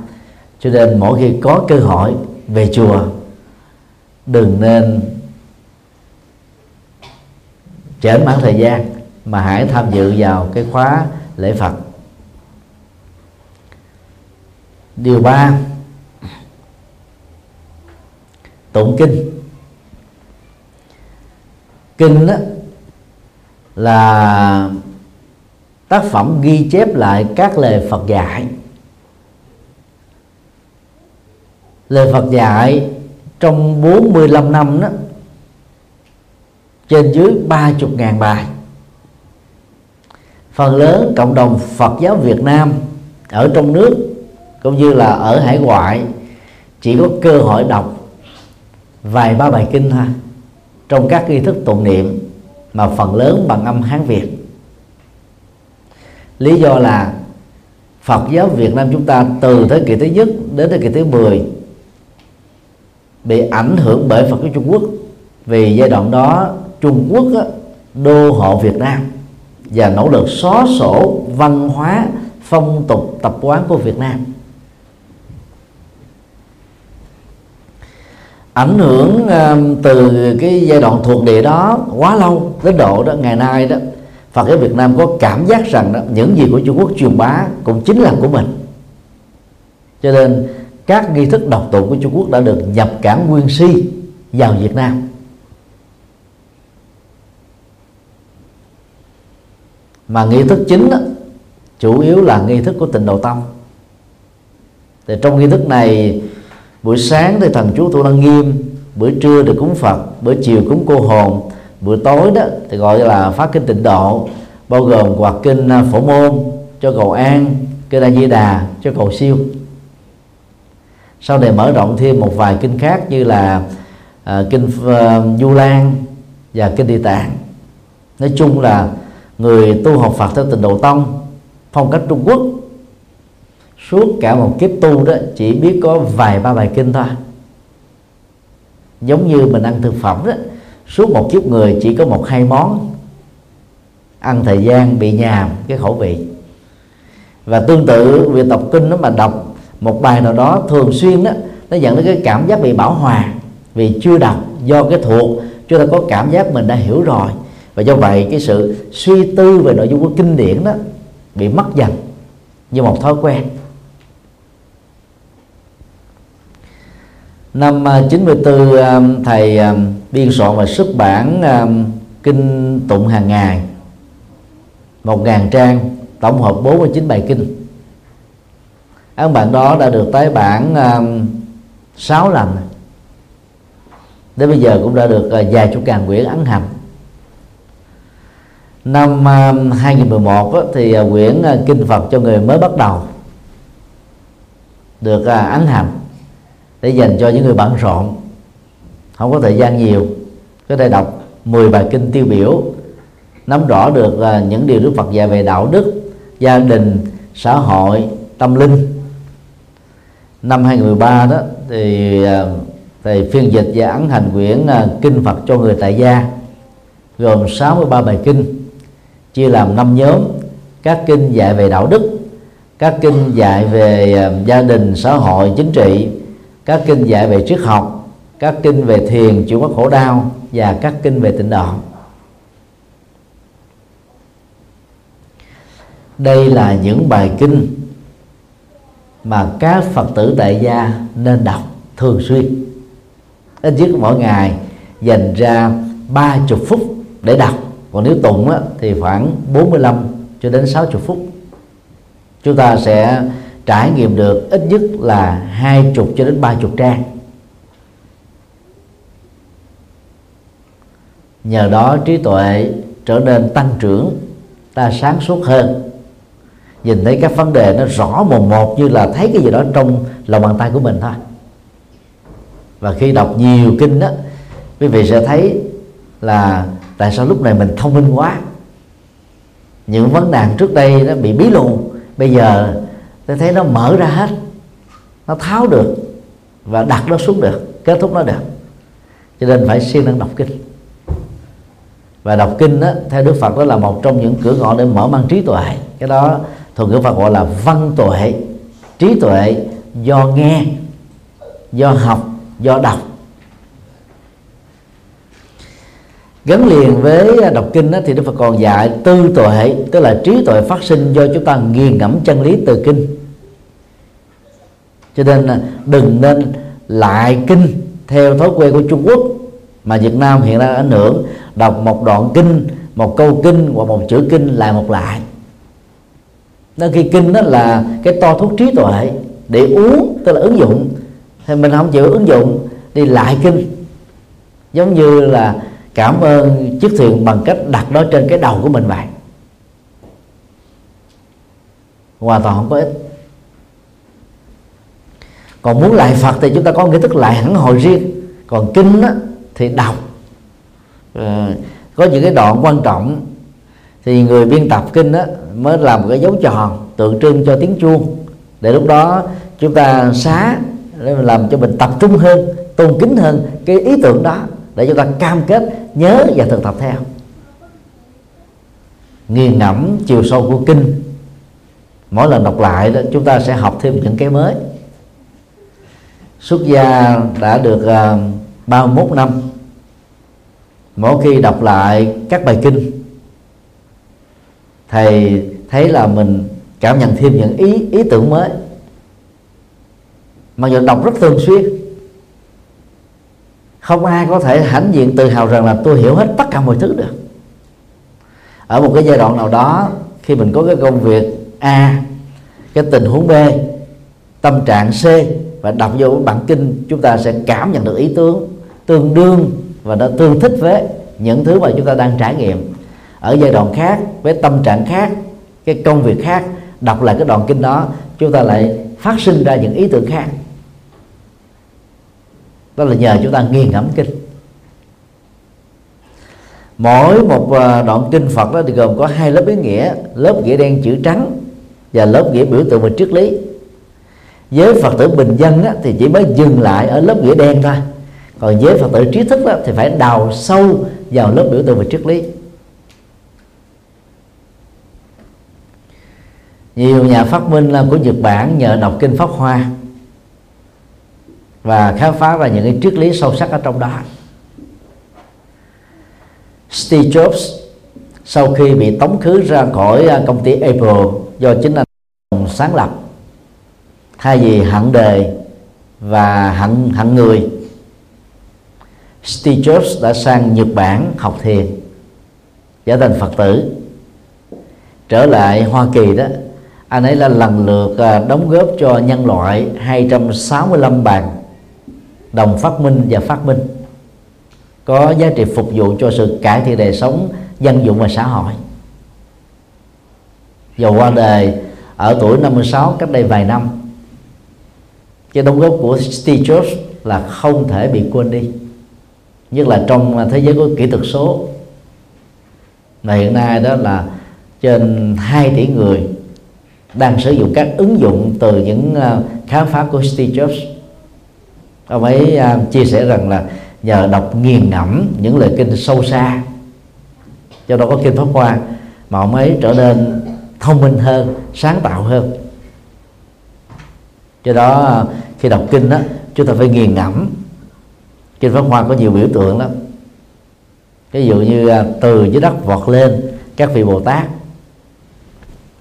cho nên mỗi khi có cơ hội về chùa đừng nên trễ mãn thời gian, mà hãy tham dự vào cái khóa lễ Phật. Điều ba, tụng kinh. Kinh đó là tác phẩm ghi chép lại các lời Phật dạy. Lời Phật dạy trong 45 năm đó, trên dưới ba chục ngàn bài. Phần lớn cộng đồng Phật giáo Việt Nam ở trong nước cũng như là ở hải ngoại chỉ có cơ hội đọc vài ba bài kinh thôi, trong các nghi thức tụng niệm mà phần lớn bằng âm Hán Việt. Lý do là Phật giáo Việt Nam chúng ta từ thế kỷ thứ nhất đến thế kỷ thứ 10 bị ảnh hưởng bởi Phật giáo Trung Quốc. Vì giai đoạn đó Trung Quốc á, đô hộ Việt Nam và nỗ lực xóa sổ văn hóa phong tục tập quán của Việt Nam. Ảnh hưởng um, từ cái giai đoạn thuộc địa đó quá lâu đến độ đó ngày nay đó Phật giáo Việt Nam có cảm giác rằng đó, những gì của Trung Quốc truyền bá cũng chính là của mình. Cho nên các nghi thức độc tụng của Trung Quốc đã được nhập cảng nguyên si vào Việt Nam. Mà nghi thức chính đó, chủ yếu là nghi thức của tịnh độ tâm. Thì trong nghi thức này buổi sáng thì thần chú tu lăng nghiêm bữa trưa thì cúng phật bữa chiều cúng cô hồn bữa tối đó thì gọi là phát kinh tịnh độ bao gồm quạt kinh à, phổ môn cho cầu an kinh a di đà cho cầu siêu sau này mở rộng thêm một vài kinh khác như là à, uh, kinh uh, à, du lan và kinh địa tạng. Nói chung là người tu học phật theo tịnh độ tông phong cách trung quốc suốt cả một kiếp tu đó chỉ biết có vài ba bài kinh thôi. Giống như mình ăn thực phẩm đó suốt một kiếp người chỉ có một hai món ăn thời gian bị nhàm cái khẩu vị. Và tương tự việc tập kinh nó mà đọc một bài nào đó thường xuyên đó, nó dẫn đến cái cảm giác bị bảo hòa, vì chưa đọc, do cái thuộc chúng ta có cảm giác mình đã hiểu rồi. Và do vậy, cái sự suy tư về nội dung của kinh điển đó bị mất dần như một thói quen. Năm à, 94 à, thầy à, biên soạn và xuất bản kinh tụng hàng ngày, một ngàn trang, tổng hợp 49 bài kinh ấn bản đó đã được tái bản um, 6 lần. Đến bây giờ cũng đã được uh, vài chục ngàn quyển ấn hành. Năm um, 2011 á, thì uh, quyển uh, kinh Phật cho người mới bắt đầu được uh, ấn hành để dành cho những người bận rộn không có thời gian nhiều. Có thể đọc 10 bài kinh tiêu biểu nắm rõ được uh, những điều Đức Phật dạy về đạo đức gia đình xã hội tâm linh năm 2013 đó, thì ờ, thầy phiên dịch và ấn hành quyển ờ, kinh Phật cho người tại gia, gồm 63 bài kinh, chia làm năm nhóm. Các kinh dạy về đạo đức, các kinh dạy về ờ, gia đình, xã hội, chính trị, các kinh dạy về triết học, các kinh về thiền chịu mất khổ đau, và các kinh về tịnh độ. Đây là những bài kinh mà các phật tử tại gia nên đọc thường xuyên. Ít nhất mỗi ngày dành ra ba chục phút để đọc. Còn nếu tụng á, thì khoảng 45 cho đến 60 phút. Chúng ta sẽ trải nghiệm được ít nhất là hai chục cho đến ba chục trang. Nhờ đó trí tuệ trở nên tăng trưởng ta sáng suốt hơn nhìn thấy các vấn đề nó rõ mồn một như là thấy cái gì đó trong lòng bàn tay của mình thôi. Và khi đọc nhiều kinh đó quý vị sẽ thấy là tại sao lúc này mình thông minh quá. Những vấn nạn trước đây nó bị bí lù bây giờ tôi thấy nó mở ra hết nó tháo được và đặt nó xuống được kết thúc nó được. Cho nên phải siêng năng đọc kinh. Và đọc kinh đó, theo Đức Phật đó là một trong những cửa ngõ để mở mang trí tuệ. Cái đó thường ngữ Phật gọi là văn tuệ trí tuệ do nghe do học do đọc. Gắn liền với đọc kinh đó, thì Đức Phật còn dạy tư tuệ tức là trí tuệ phát sinh do chúng ta nghiền ngẫm chân lý từ kinh. Cho nên à, đừng nên lại kinh theo thói quen của Trung Quốc mà Việt Nam hiện đang ảnh hưởng đọc một đoạn kinh một câu kinh hoặc một chữ kinh lại một lại nên khi kinh đó là cái to thuốc trí tuệ để uống tức là ứng dụng. Thì mình không chịu ứng dụng đi lại kinh. Giống như là cảm ơn chiếc thuyền bằng cách đặt nó trên cái đầu của mình vậy hoàn toàn không có ích. Còn muốn lại Phật thì chúng ta có nghĩa thức lại hẳn hồi riêng. Còn kinh đó thì đọc. À, có những cái đoạn quan trọng thì người biên tập kinh đó mới làm một cái dấu tròn tượng trưng cho tiếng chuông. Để lúc đó chúng ta xá để làm cho mình tập trung hơn tôn kính hơn cái ý tưởng đó để chúng ta cam kết nhớ và thực tập theo. Nghiền ngẫm chiều sâu của kinh. Mỗi lần đọc lại đó chúng ta sẽ học thêm những cái mới. Xuất gia đã được à, uh, 31 năm. Mỗi khi đọc lại các bài kinh thầy thấy là mình cảm nhận thêm những ý ý tưởng mới. Mà giờ đọc rất thường xuyên, không ai có thể hãnh diện tự hào rằng là tôi hiểu hết tất cả mọi thứ được. Ở một cái giai đoạn nào đó, khi mình có cái công việc a, cái tình huống b, tâm trạng c, và đọc vô bản kinh, chúng ta sẽ cảm nhận được ý tướng tương đương và nó tương thích với những thứ mà chúng ta đang trải nghiệm ở giai đoạn khác với tâm trạng khác cái công việc khác đọc lại cái đoạn kinh đó chúng ta lại phát sinh ra những ý tưởng khác. Đó là nhờ chúng ta nghiền ngẫm kinh. Mỗi một à, đoạn kinh Phật đó thì gồm có hai lớp ý nghĩa lớp nghĩa đen chữ trắng và lớp nghĩa biểu tượng và triết lý. Với Phật tử bình dân đó, thì chỉ mới dừng lại ở lớp nghĩa đen thôi. Còn với Phật tử trí thức đó, thì phải đào sâu vào lớp biểu tượng và triết lý. Nhiều nhà phát minh của Nhật Bản nhờ đọc kinh Pháp Hoa. Và khám phá ra những cái triết lý sâu sắc ở trong đó. Steve Jobs, sau khi bị tống khứ ra khỏi à, công ty Apple do chính anh sáng lập, thay vì hận đề và hận hận người, Steve Jobs đã sang Nhật Bản học thiền, trở thành Phật tử, trở lại Hoa Kỳ đó anh ấy là lần lượt à, đóng góp cho nhân loại 265 bàn đồng phát minh và phát minh. Có giá trị phục vụ cho sự cải thiện đời sống dân dụng và xã hội. Dầu qua đời, ở tuổi 56 cách đây vài năm, cái đóng góp của Steve Jobs là không thể bị quên đi. Nhất là trong thế giới của kỹ thuật số. Mà hiện nay đó là trên 2 tỷ người đang sử dụng các ứng dụng từ những ờ, khám phá của Steve Jobs. Ông ấy ờ, chia sẻ rằng là nhờ đọc nghiền ngẫm những lời kinh sâu xa cho đó có kinh pháp hoa, mà ông ấy trở nên thông minh hơn, sáng tạo hơn. Do đó ờ, khi đọc kinh đó chúng ta phải nghiền ngẫm. Kinh pháp hoa có nhiều biểu tượng lắm. Ví dụ như từ dưới đất vọt lên các vị bồ tát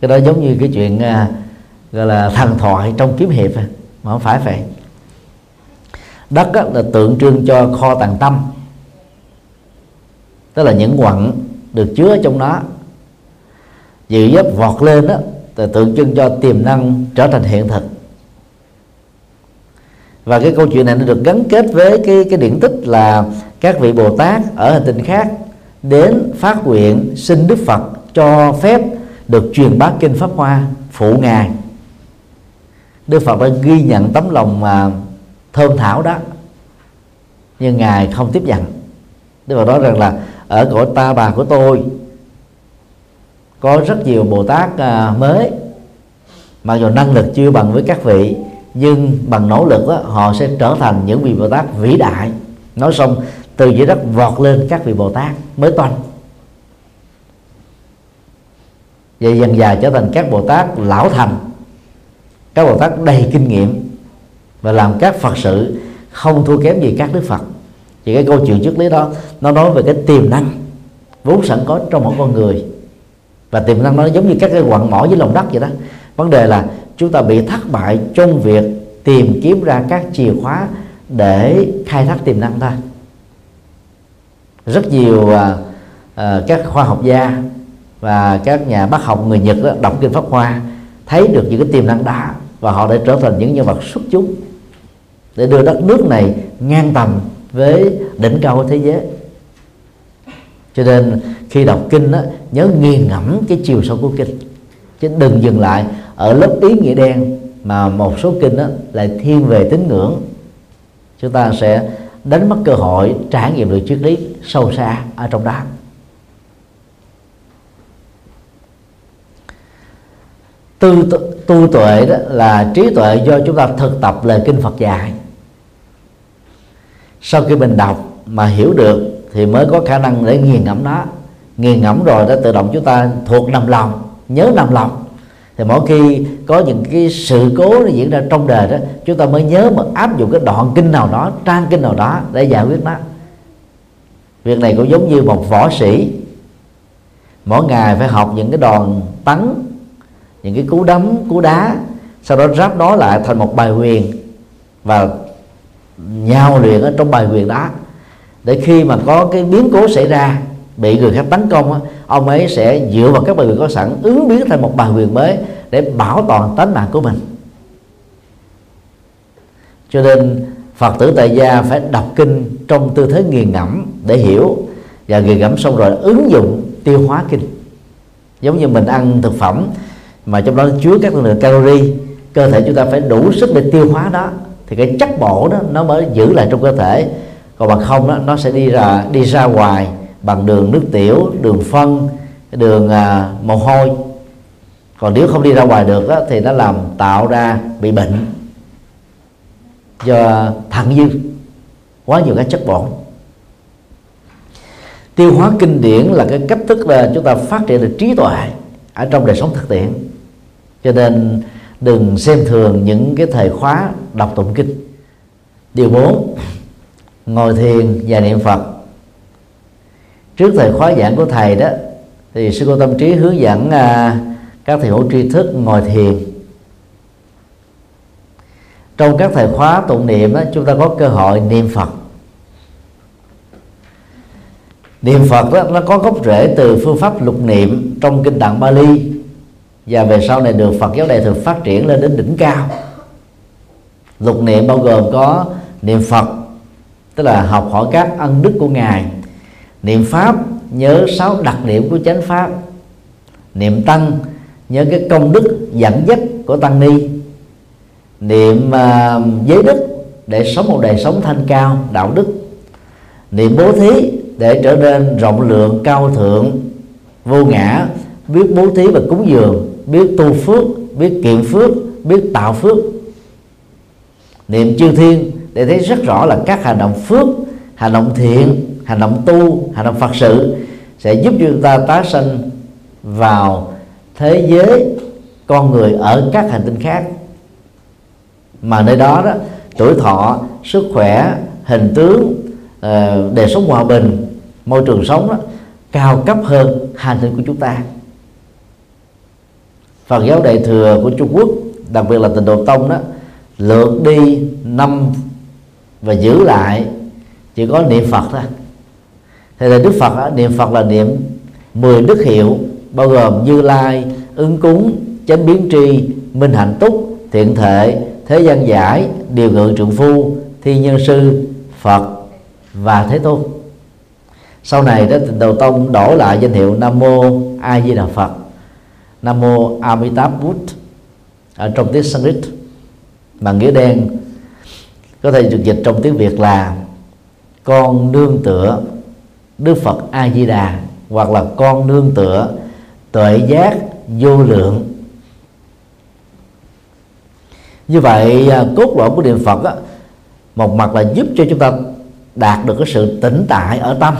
cái đó giống như cái chuyện à, gọi là thần thoại trong kiếm hiệp à, mà không phải vậy. Đất á, là tượng trưng cho kho tàng tâm. Tức là những quặng được chứa trong đó. Dự dấp vọt lên đó là tượng trưng cho tiềm năng trở thành hiện thực. Và cái câu chuyện này nó được gắn kết với cái cái điển tích là các vị Bồ Tát ở hành tinh khác đến phát nguyện xin Đức Phật cho phép được truyền bá kinh Pháp Hoa phụ ngài. Đức Phật đã ghi nhận tấm lòng mà thơm thảo đó nhưng ngài không tiếp nhận. Đức Phật nói rằng là ở cõi ta bà của tôi có rất nhiều Bồ Tát à, mới. Mặc dù năng lực chưa bằng với các vị nhưng bằng nỗ lực đó, họ sẽ trở thành những vị Bồ Tát vĩ đại. Nói xong từ dưới đất vọt lên các vị Bồ Tát mới toanh. Và dần dà trở thành các Bồ Tát lão thành. Các Bồ Tát đầy kinh nghiệm và làm các Phật sự không thua kém gì các Đức Phật. Thì cái câu chuyện trước lý đó nó nói về cái tiềm năng vốn sẵn có trong mỗi con người. Và tiềm năng nó giống như các cái quặng mỏ dưới lòng đất vậy đó. Vấn đề là chúng ta bị thất bại trong việc tìm kiếm ra các chìa khóa để khai thác tiềm năng ta. rất nhiều uh, các khoa học gia và các nhà bác học người Nhật đó, đọc kinh Pháp Hoa thấy được những cái tiềm năng đó và họ đã trở thành những nhân vật xuất chúng để đưa đất nước này ngang tầm với đỉnh cao của thế giới. Cho nên khi đọc kinh đó, nhớ nghiền ngẫm cái chiều sâu của kinh. Chứ đừng dừng lại ở lớp ý nghĩa đen mà một số kinh đó lại thiên về tín ngưỡng. Chúng ta sẽ đánh mất cơ hội trải nghiệm được triết lý sâu xa ở trong đó. Tu tu tuệ đó là trí tuệ do chúng ta thực tập lời kinh Phật dạy. Sau khi mình đọc mà hiểu được thì mới có khả năng để nghiền ngẫm nó nghiền ngẫm rồi đó tự động chúng ta thuộc nằm lòng, nhớ nằm lòng. Thì mỗi khi có những cái sự cố nó diễn ra trong đời đó, chúng ta mới nhớ mà áp dụng cái đoạn kinh nào đó, trang kinh nào đó để giải quyết nó. Việc này cũng giống như một võ sĩ. Mỗi ngày phải học những cái đòn tấn những cái cú đấm, cú đá, sau đó ráp nó lại thành một bài huyền và nhau luyện ở trong bài huyền đó. Để khi mà có cái biến cố xảy ra, bị người khác tấn công ông ấy sẽ dựa vào các bài huyền có sẵn, ứng biến thành một bài huyền mới để bảo toàn tính mạng của mình. Cho nên phật tử tại gia phải đọc kinh trong tư thế nghiền ngẫm để hiểu. Và nghiền ngẫm xong rồi ứng dụng tiêu hóa kinh. Giống như mình ăn thực phẩm mà trong đó chứa các lượng calorie. Cơ thể chúng ta phải đủ sức để tiêu hóa đó thì cái chất bổ đó nó mới giữ lại trong cơ thể. Còn bằng không đó nó sẽ đi ra đi ra ngoài bằng đường nước tiểu đường phân đường à, mồ hôi. Còn nếu không đi ra ngoài được đó, thì nó làm tạo ra bị bệnh do thận dư. Quá nhiều các chất bổ. Tiêu hóa kinh điển là cái cách thức là chúng ta phát triển được trí tuệ ở trong đời sống thực tiễn cho nên đừng xem thường những cái thời khóa đọc tụng kinh. Điều 4 ngồi thiền và niệm phật. Trước thời khóa giảng của thầy đó thì sư cô tâm trí hướng dẫn à, các thầy hữu tri thức ngồi thiền. Trong các thời khóa tụng niệm đó, chúng ta có cơ hội niệm phật. Niệm phật đó, nó có gốc rễ từ phương pháp lục niệm trong kinh tạng bali và về sau này được phật giáo đại thừa phát triển lên đến đỉnh cao. Lục niệm bao gồm có niệm phật tức là học hỏi các ân đức của ngài niệm pháp nhớ sáu đặc điểm của chánh pháp niệm tăng nhớ cái công đức dẫn dắt của tăng ni niệm uh, giới đức để sống một đời sống thanh cao đạo đức niệm bố thí để trở nên rộng lượng cao thượng vô ngã biết bố thí và cúng dường biết tu phước biết kiệm phước biết tạo phước. Niệm chư thiên để thấy rất rõ là các hành động phước hành động thiện hành động tu hành động phật sự sẽ giúp cho chúng ta tái sinh vào thế giới con người ở các hành tinh khác. Mà nơi đó đó tuổi thọ sức khỏe hình tướng ờ, đời sống hòa bình môi trường sống đó, cao cấp hơn hành tinh của chúng ta. Phật giáo đại thừa của Trung Quốc đặc biệt là tịnh độ tông đó lượt đi năm và giữ lại chỉ có niệm Phật thôi. Thì là Đức Phật đó, niệm Phật là niệm 10 đức hiệu bao gồm Như Lai ứng cúng chánh biến tri minh hạnh túc thiện thệ thế gian giải điều ngự trượng phu thi nhân sư phật và thế tôn. Sau này đó tịnh độ tông đổ lại danh hiệu nam mô a di đà phật nam mô amitabh bút ở trong tiếng sanskrit mà nghĩa đen có thể được dịch trong tiếng việt là con nương tựa đức phật a di đà hoặc là con nương tựa tuệ giác vô lượng. Như vậy à, cốt lõi của niệm phật á, một mặt là giúp cho chúng ta đạt được cái sự tỉnh tại ở tâm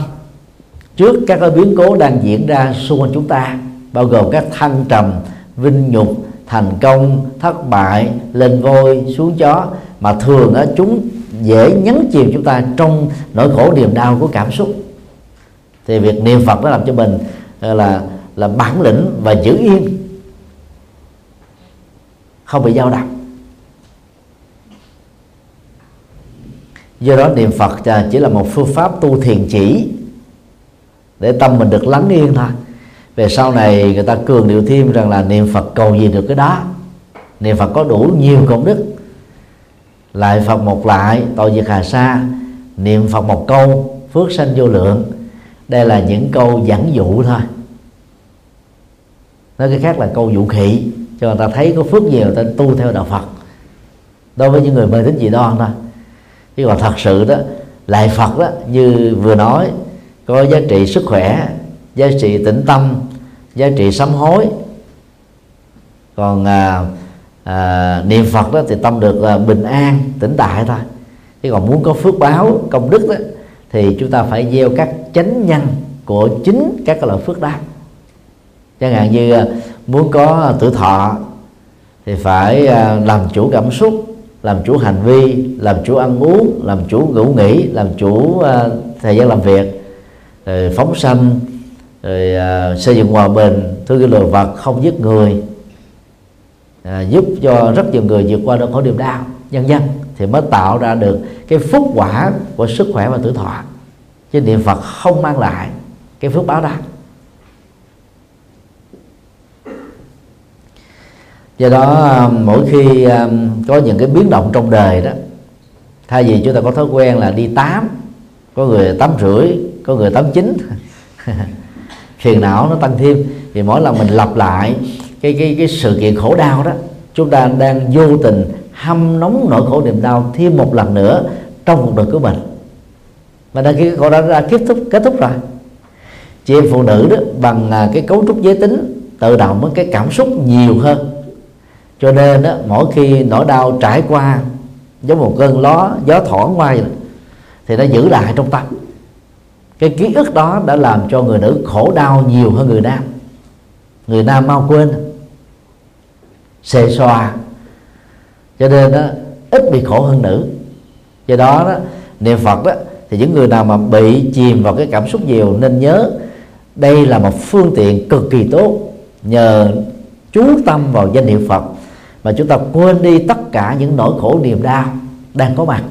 trước các cái biến cố đang diễn ra xung quanh chúng ta bao gồm các thăng trầm vinh nhục thành công thất bại lên voi xuống chó mà thường á, chúng dễ nhấn chìm chúng ta trong nỗi khổ niềm đau của cảm xúc. Thì việc niệm phật nó làm cho mình ờ, là là bản lĩnh và giữ yên không bị dao động. Do đó niệm phật à, chỉ là một phương pháp tu thiền chỉ để tâm mình được lắng yên thôi về sau này người ta cường điệu thêm rằng là niệm phật cầu gì được cái đó. Niệm phật có đủ nhiều công đức. Lại phật một lại, tội diệt hà sa. Niệm phật một câu, phước sanh vô lượng. Đây là những câu dẫn dụ thôi. Nói cái khác là câu dụ khỉ cho người ta thấy có phước nhiều người ta tu theo đạo phật. Đối với những người mê tín dị đoan thôi. Chứ còn thật sự đó, lại phật đó, như vừa nói, có giá trị sức khỏe giá trị tĩnh tâm giá trị sám hối. Còn à, à, niệm phật đó thì tâm được à, bình an tĩnh tại thôi. Chứ còn muốn có phước báo công đức đó thì chúng ta phải gieo các chánh nhân của chính các loại phước đó. Chẳng hạn như à, muốn có tuổi thọ thì phải à, làm chủ cảm xúc làm chủ hành vi làm chủ ăn uống làm chủ ngủ nghỉ làm chủ à, thời gian làm việc rồi phóng sanh rồi uh, xây dựng hòa bình thương yêu loài vật không giết người uh, giúp cho rất nhiều người vượt qua nỗi khổ niềm đau nhân dân thì mới tạo ra được cái phúc quả của sức khỏe và tuổi thọ. Chứ niệm phật không mang lại cái phước báo đó. Do đó à, mỗi khi có những cái biến động trong đời đó thay vì chúng ta có thói quen là đi tám có người tám rưỡi có người tám chín phiền não nó tăng thêm. Thì mỗi lần mình lặp lại cái cái cái sự kiện khổ đau đó chúng ta đang vô tình hâm nóng nỗi khổ niềm đau thêm một lần nữa trong cuộc đời của mình. Mà đã khi khổ đã ra kết thúc kết thúc rồi. Chị em phụ nữ đó bằng à, cái cấu trúc giới tính tự động với cái cảm xúc nhiều hơn. Cho nên đó, mỗi khi nỗi đau trải qua giống một cơn ló gió thoảng qua thì nó giữ lại trong tâm cái ký ức đó đã làm cho người nữ khổ đau nhiều hơn người nam. Người nam mau quên. Xề xòa cho nên đó, ít bị khổ hơn nữ. Do đó, đó niệm phật đó thì những người nào mà bị chìm vào cái cảm xúc nhiều nên nhớ đây là một phương tiện cực kỳ tốt nhờ chú tâm vào danh hiệu phật. Mà chúng ta quên đi tất cả những nỗi khổ niềm đau đang có mặt.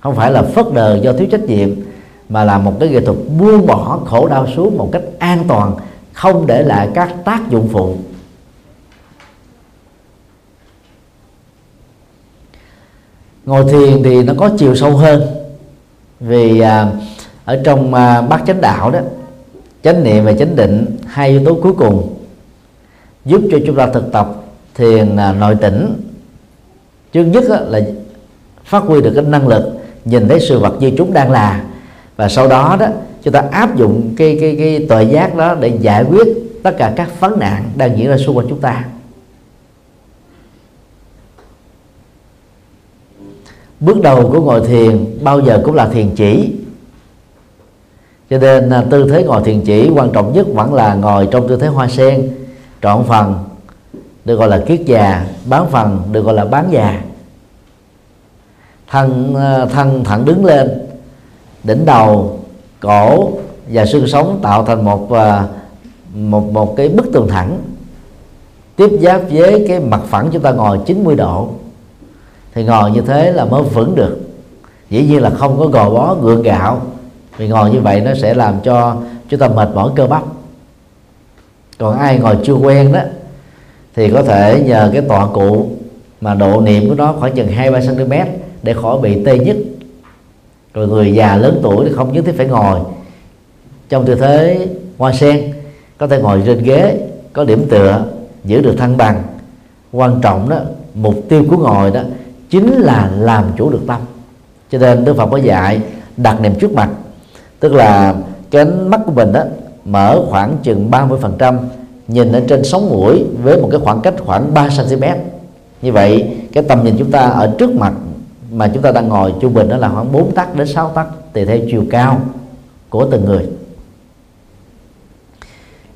Không phải là phớt lờ do thiếu trách nhiệm mà là một cái nghệ thuật buông bỏ khổ đau xuống một cách an toàn không để lại các tác dụng phụ. Ngồi thiền thì nó có chiều sâu hơn vì à, ở trong à, bát chánh đạo đó chánh niệm và chánh định hai yếu tố cuối cùng giúp cho chúng ta thực tập thiền à, nội tỉnh trước nhất là phát huy được cái năng lực nhìn thấy sự vật như chúng đang là và sau đó đó, chúng ta áp dụng cái cái cái tuệ giác đó để giải quyết tất cả các vấn nạn đang diễn ra xung quanh chúng ta. Bước đầu của ngồi thiền bao giờ cũng là thiền chỉ. Cho nên à, tư thế ngồi thiền chỉ quan trọng nhất vẫn là ngồi trong tư thế hoa sen, trọn phần, được gọi là kiết già, bán phần, được gọi là bán già. Thân à, thân thẳng đứng lên đỉnh đầu, cổ và xương sống tạo thành một à, một một cái bức tường thẳng, tiếp giáp với cái mặt phẳng chúng ta ngồi 90 độ. Thì ngồi như thế là mới vững được. Dĩ nhiên là không có gò bó, gượng gạo. Vì ngồi như vậy nó sẽ làm cho chúng ta mệt mỏi cơ bắp. Còn ai ngồi chưa quen đó, thì có thể nhờ cái tọa cụ mà độ niệm của nó khoảng chừng hai ba cm để khỏi bị tê nhất rồi người già lớn tuổi thì không nhất thiết phải ngồi. Trong tư thế hoa sen, có thể ngồi trên ghế, có điểm tựa, giữ được thăng bằng. Quan trọng đó, mục tiêu của ngồi đó chính là làm chủ được tâm. Cho nên đức phật có dạy đặt niệm trước mặt, tức là cái ánh mắt của mình đó mở khoảng chừng 30 phần trăm, nhìn ở trên sóng mũi với một cái khoảng cách khoảng 3 cm như vậy, cái tầm nhìn chúng ta ở trước mặt mà chúng ta đang ngồi trung bình đó là khoảng 4 tắc đến 6 tắc, tùy theo chiều cao của từng người.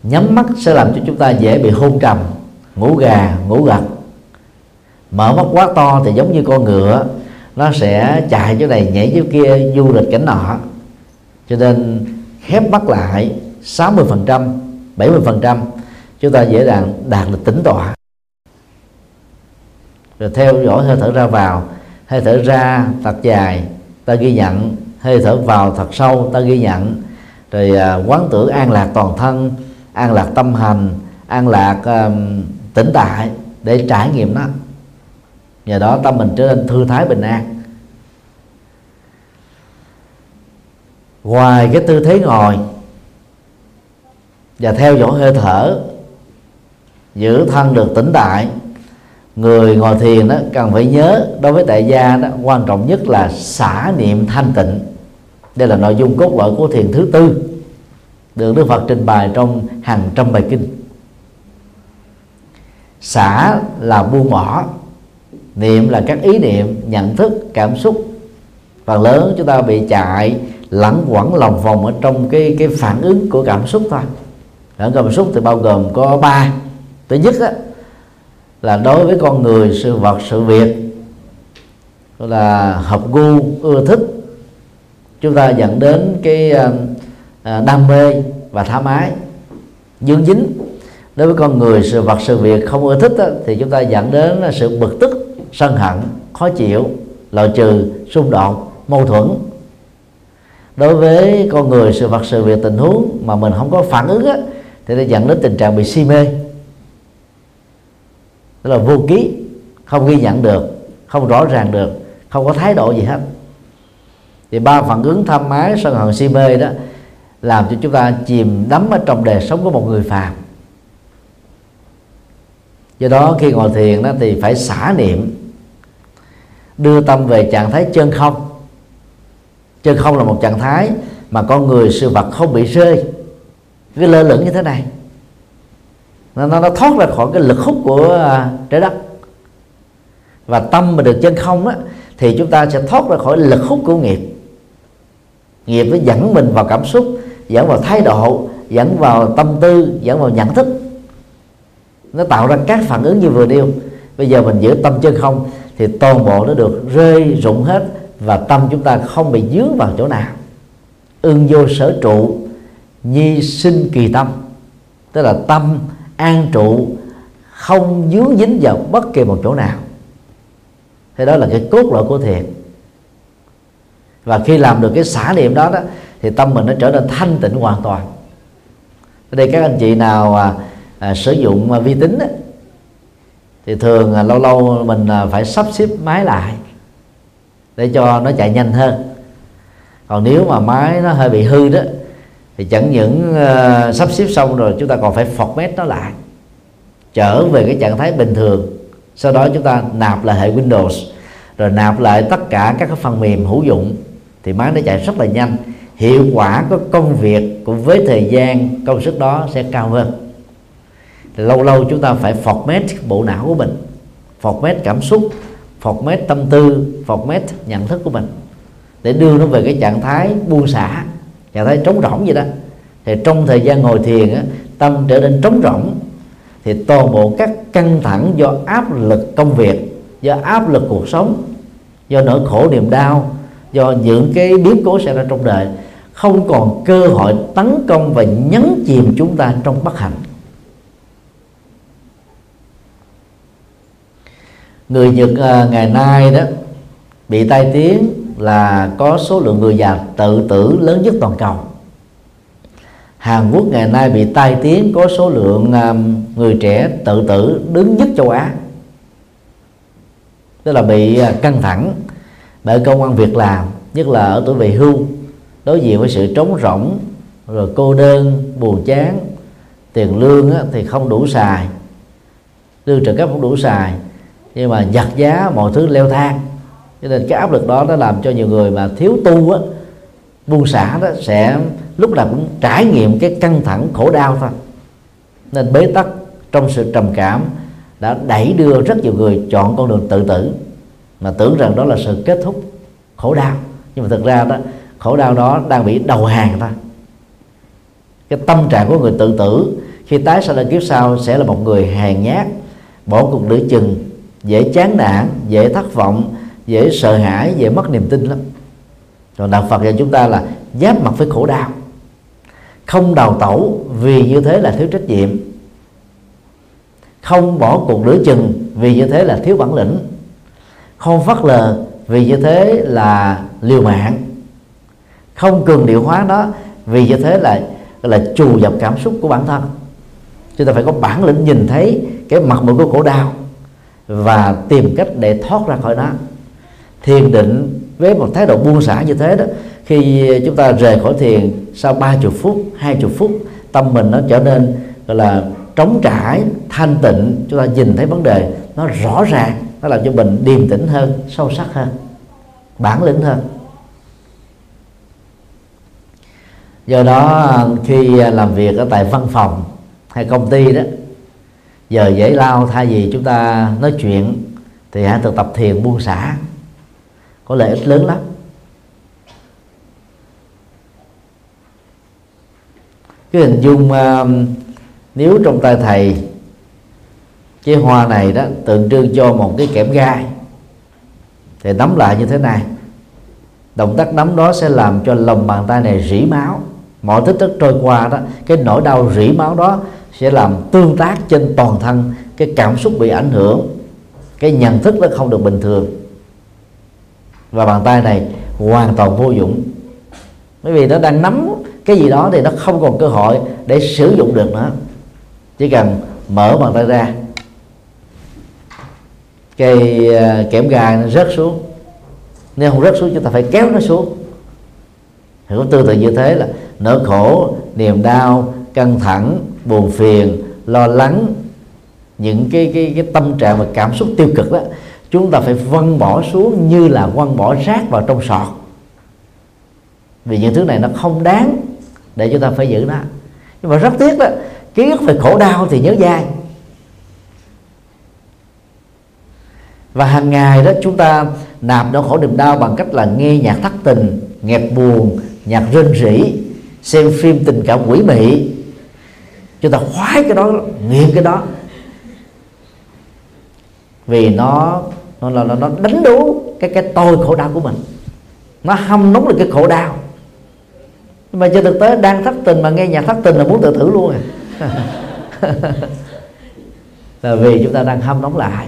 Nhắm mắt sẽ làm cho chúng ta dễ bị hôn trầm, ngủ gà, ngủ gật. Mở mắt quá to thì giống như con ngựa, nó sẽ chạy chỗ này nhảy chỗ kia, du lịch cảnh nọ. Cho nên khép mắt lại 60 phần trăm 70 phần trăm, chúng ta dễ dàng đạt được tĩnh tọa. Rồi theo dõi hơi thở ra vào hơi thở ra thật dài. Ta ghi nhận. Hơi thở vào thật sâu ta ghi nhận. Rồi à, quán tưởng an lạc toàn thân an lạc tâm hành an lạc um, tĩnh tại để trải nghiệm nó. Nhờ đó tâm mình trở nên thư thái bình an. Ngoài cái tư thế ngồi và theo dõi hơi thở giữ thân được tĩnh tại người ngồi thiền đó cần phải nhớ đối với tại gia đó quan trọng nhất là xả niệm thanh tịnh. Đây là nội dung cốt lõi của thiền thứ tư được Đức Phật trình bày trong hàng trăm bài kinh. Xả là buông bỏ niệm là các ý niệm nhận thức cảm xúc. Phần lớn chúng ta bị chạy lẳng quẩn lòng vòng ở trong cái cái phản ứng của cảm xúc thôi. Phản cảm xúc thì bao gồm có ba. Thứ nhất á, là đối với con người sự vật sự việc là hợp gu ưa thích. Chúng ta dẫn đến cái à, à, đam mê và tham ái dương dính. Đối với con người sự vật sự việc không ưa thích đó, thì chúng ta dẫn đến sự bực tức sân hận khó chịu loại trừ xung đột mâu thuẫn. Đối với con người sự vật sự việc tình huống mà mình không có phản ứng á, thì nó dẫn đến tình trạng bị si mê tức là vô ký, không ghi nhận được, không rõ ràng được, không có thái độ gì hết. Thì ba phản ứng tham ái sân hận si mê đó làm cho chúng ta chìm đắm ở trong đời sống của một người phàm. Do đó khi ngồi thiền đó thì phải xả niệm, đưa tâm về trạng thái chân không. Chân không là một trạng thái mà con người, sự vật không bị rơi. Cái lơ lửng như thế này nó, nó, nó thoát ra khỏi cái lực hút của à, trái đất. Và tâm mà được chân không á thì chúng ta sẽ thoát ra khỏi lực hút của nghiệp. Nghiệp nó dẫn mình vào cảm xúc dẫn vào thái độ dẫn vào tâm tư dẫn vào nhận thức. Nó tạo ra các phản ứng như vừa nêu. Bây giờ mình giữ tâm chân không thì toàn bộ nó được rơi rụng hết và tâm chúng ta không bị dướng vào chỗ nào. Ưng vô sở trụ nhi sinh kỳ tâm. Tức là tâm an trụ không dướng dính vào bất kỳ một chỗ nào. Thế đó là cái cốt lõi của thiền. Và khi làm được cái xả niệm đó đó thì tâm mình nó trở nên thanh tịnh hoàn toàn. Ở đây các anh chị nào à, à, sử dụng à, vi tính đó, thì thường à, lâu lâu mình à, phải sắp xếp máy lại để cho nó chạy nhanh hơn. Còn nếu mà máy nó hơi bị hư đó thì chẳng những uh, sắp xếp xong rồi chúng ta còn phải format nó lại trở về cái trạng thái bình thường. Sau đó chúng ta nạp lại hệ Windows rồi nạp lại tất cả các cái phần mềm hữu dụng thì máy nó chạy rất là nhanh. Hiệu quả của công việc cũng với thời gian công sức đó sẽ cao hơn. Lâu lâu chúng ta phải format bộ não của mình format cảm xúc format tâm tư format nhận thức của mình để đưa nó về cái trạng thái buông xả và thái trống rỗng vậy đó. Thì trong thời gian ngồi thiền á, tâm trở nên trống rỗng. Thì toàn bộ các căng thẳng do áp lực công việc do áp lực cuộc sống do nỗi khổ niềm đau do những cái biến cố xảy ra trong đời không còn cơ hội tấn công và nhấn chìm chúng ta trong bất hạnh. Người Nhật à, ngày nay đó bị tai tiếng là có số lượng người già tự tử lớn nhất toàn cầu. Hàn Quốc ngày nay bị tai tiếng có số lượng um, người trẻ tự tử đứng nhất châu Á. Tức là bị à, căng thẳng bởi công an việc làm, nhất là ở tuổi về hưu, đối diện với sự trống rỗng, rồi cô đơn, buồn chán, tiền lương thì không đủ xài, lương trợ cấp không đủ xài, nhưng mà giặt giá mọi thứ leo thang cho nên cái áp lực đó nó làm cho nhiều người mà thiếu tu á, buông xả đó sẽ lúc nào cũng trải nghiệm cái căng thẳng, khổ đau thôi. Nên bế tắc trong sự trầm cảm đã đẩy đưa rất nhiều người chọn con đường tự tử. Mà tưởng rằng đó là sự kết thúc, khổ đau. Nhưng mà thực ra đó, khổ đau đó đang bị đầu hàng thôi. Cái tâm trạng của người tự tử khi tái sanh lên kiếp sau sẽ là một người hèn nhát, bỏ cuộc lưỡi chừng, dễ chán nản, dễ thất vọng dễ sợ hãi, dễ mất niềm tin lắm. Còn đạo phật dạy chúng ta là giáp mặt với khổ đau. Không đào tẩu vì như thế là thiếu trách nhiệm. Không bỏ cuộc lưỡi chừng vì như thế là thiếu bản lĩnh. Không phất lờ vì như thế là liều mạng. Không cường điệu hóa đó vì như thế là là trù dập cảm xúc của bản thân. Chúng ta phải có bản lĩnh nhìn thấy cái mặt mũi của khổ đau và tìm cách để thoát ra khỏi nó thiền định với một thái độ buông xả như thế đó, khi chúng ta rời khỏi thiền sau ba chục phút, hai chục phút, tâm mình nó trở nên, gọi là, trống trải, thanh tịnh, chúng ta nhìn thấy vấn đề nó rõ ràng, nó làm cho mình điềm tĩnh hơn, sâu sắc hơn, bản lĩnh hơn. Do đó, khi làm việc ở tại văn phòng hay công ty đó, giờ dễ lao, thay vì chúng ta nói chuyện thì hãy thực tập thiền buông xả có lợi ích lớn lắm. Cái hình dung uh, nếu trong tay thầy cái hoa này đó tượng trưng cho một cái kẽm gai thì nắm lại như thế này. Động tác nắm đó sẽ làm cho lòng bàn tay này rỉ máu. Mọi tích tức trôi qua đó cái nỗi đau rỉ máu đó sẽ làm tương tác trên toàn thân cái cảm xúc bị ảnh hưởng cái nhận thức nó không được bình thường và bàn tay này hoàn toàn vô dụng. Bởi vì nó đang nắm cái gì đó thì nó không còn cơ hội để sử dụng được nữa. Chỉ cần mở bàn tay ra. Cây à, kẽm gai nó rớt xuống. Nếu không rớt xuống, chúng ta phải kéo nó xuống. Thì cũng tương tự như thế là nỗi khổ, niềm đau, căng thẳng, buồn phiền, lo lắng, những cái cái cái tâm trạng và cảm xúc tiêu cực đó chúng ta phải văng bỏ xuống như là quăng bỏ rác vào trong sọt. Vì những thứ này nó không đáng để chúng ta phải giữ nó. Nhưng mà rất tiếc đó, ký ức về khổ đau thì nhớ dai. Và hàng ngày đó, chúng ta nạp đau khổ niềm đau bằng cách là nghe nhạc thất tình nhạc buồn, nhạc rên rỉ, xem phim tình cảm quỷ mị. Chúng ta khoái cái đó, nghiện cái đó. Vì nó nó là nó, nó đánh đố cái cái tôi khổ đau của mình. Nó hâm nóng được cái khổ đau. Nhưng mà trên thực tế đang thất tình mà nghe nhạc thất tình là muốn tự thử luôn à. Là vì chúng ta đang hâm nóng lại.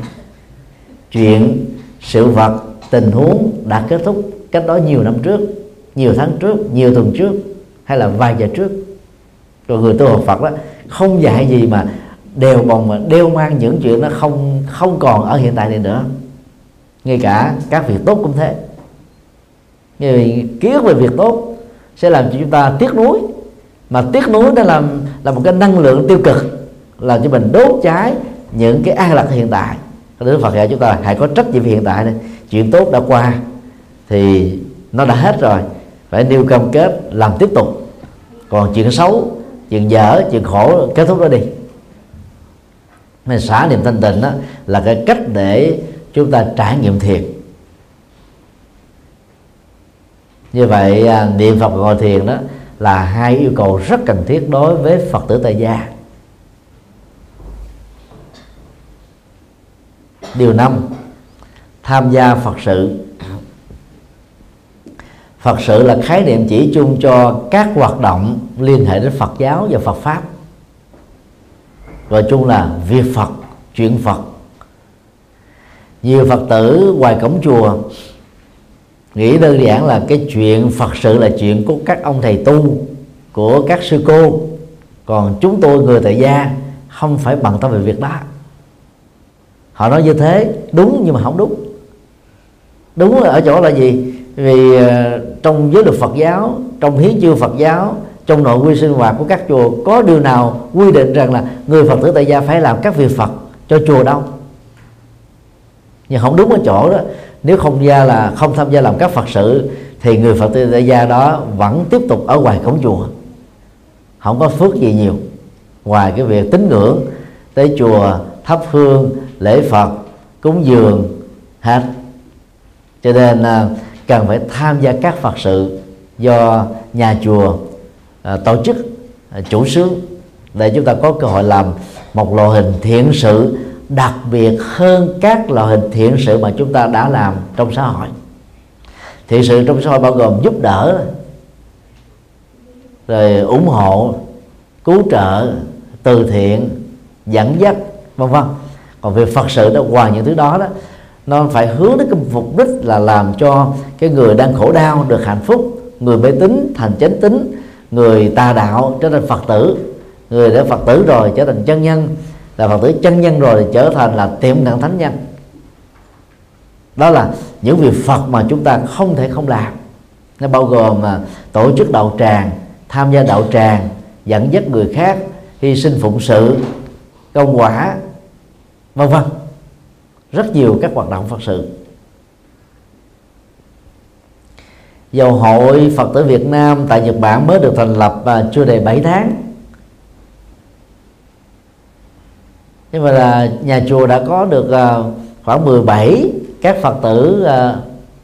Chuyện sự vật tình huống đã kết thúc cách đó nhiều năm trước nhiều tháng trước nhiều tuần trước hay là vài giờ trước. Rồi người tu học Phật đó không dạy gì mà đều còn mà đeo mang những chuyện nó không không còn ở hiện tại này nữa ngay cả các việc tốt cũng thế. Người ký ức về việc tốt sẽ làm cho chúng ta tiếc nuối, mà tiếc nuối nó làm, là một cái năng lượng tiêu cực, làm cho mình đốt cháy những cái an lạc hiện tại. Đức Phật dạy chúng ta, hãy có trách nhiệm hiện tại này. Chuyện tốt đã qua thì nó đã hết rồi. Phải nêu cam kết làm tiếp tục. Còn chuyện xấu, chuyện dở, chuyện khổ, kết thúc nó đi. Mình xả niệm thanh tịnh đó là cái cách để chúng ta trải nghiệm thiền. Như vậy à, niệm phật và ngồi thiền đó là hai yêu cầu rất cần thiết đối với phật tử tại gia. Điều năm, tham gia phật sự. Phật sự là khái niệm chỉ chung cho các hoạt động liên hệ đến phật giáo và phật pháp. Gọi chung là việc phật, chuyện phật nhiều phật tử ngoài cổng chùa nghĩ đơn giản là cái chuyện phật sự là chuyện của các ông thầy tu, của các sư cô. Còn chúng tôi người tại gia không phải bận tâm về việc đó. Họ nói như thế, đúng nhưng mà không đúng. Đúng ở chỗ là gì? Vì ờ, trong giới luật Phật giáo, trong hiến chương Phật giáo, trong nội quy sinh hoạt của các chùa có điều nào quy định rằng là người Phật tử tại gia phải làm các việc Phật cho chùa đâu? Nhưng không đúng ở chỗ đó. Nếu không gia là không tham gia làm các Phật sự thì người Phật tử tại gia đó vẫn tiếp tục ở ngoài cổng chùa. Không có phước gì nhiều. Ngoài cái việc tín ngưỡng tới chùa thắp hương lễ Phật cúng dường hết cho nên à, cần phải tham gia các Phật sự do nhà chùa à, tổ chức à, chủ sướng để chúng ta có cơ hội làm một lộ hình thiện sự đặc biệt hơn các loại hình thiện sự mà chúng ta đã làm trong xã hội. Thiện sự trong xã hội bao gồm giúp đỡ, rồi ủng hộ, cứu trợ, từ thiện, dẫn dắt, vân vân. Còn việc phật sự đó, ngoài những thứ đó đó, nó phải hướng đến cái mục đích là làm cho cái người đang khổ đau được hạnh phúc, người mê tín thành chánh tín, người tà đạo trở thành phật tử, người đã phật tử rồi trở thành chân nhân là phật tử chân nhân rồi thì trở thành là tiệm cận thánh nhân. Đó là những việc phật mà chúng ta không thể không làm. Nó bao gồm mà tổ chức đạo tràng, tham gia đạo tràng, dẫn dắt người khác, hy sinh phụng sự, công quả, vân vân. Rất nhiều các hoạt động phật sự. Dầu hội phật tử việt nam tại nhật bản mới được thành lập à, chưa đầy 7 tháng. Nhưng mà là nhà chùa đã có được ờ, khoảng 17 các phật tử ờ,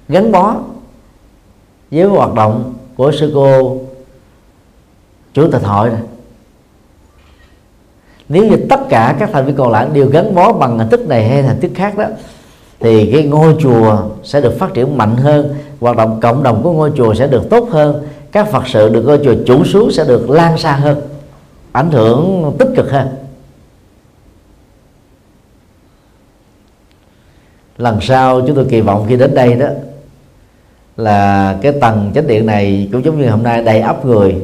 gắn bó với hoạt động của sư cô chủ tịch hội này. Nếu như tất cả các thành viên còn lại đều gắn bó bằng hình thức này hay hình thức khác đó, thì cái ngôi chùa sẽ được phát triển mạnh hơn, hoạt động cộng đồng của ngôi chùa sẽ được tốt hơn, các phật sự được ngôi chùa chủ xuống sẽ được lan xa hơn, ảnh hưởng tích cực hơn. Lần sau chúng tôi kỳ vọng khi đến đây đó, là cái tầng chánh điện này cũng giống như hôm nay đầy ấp người.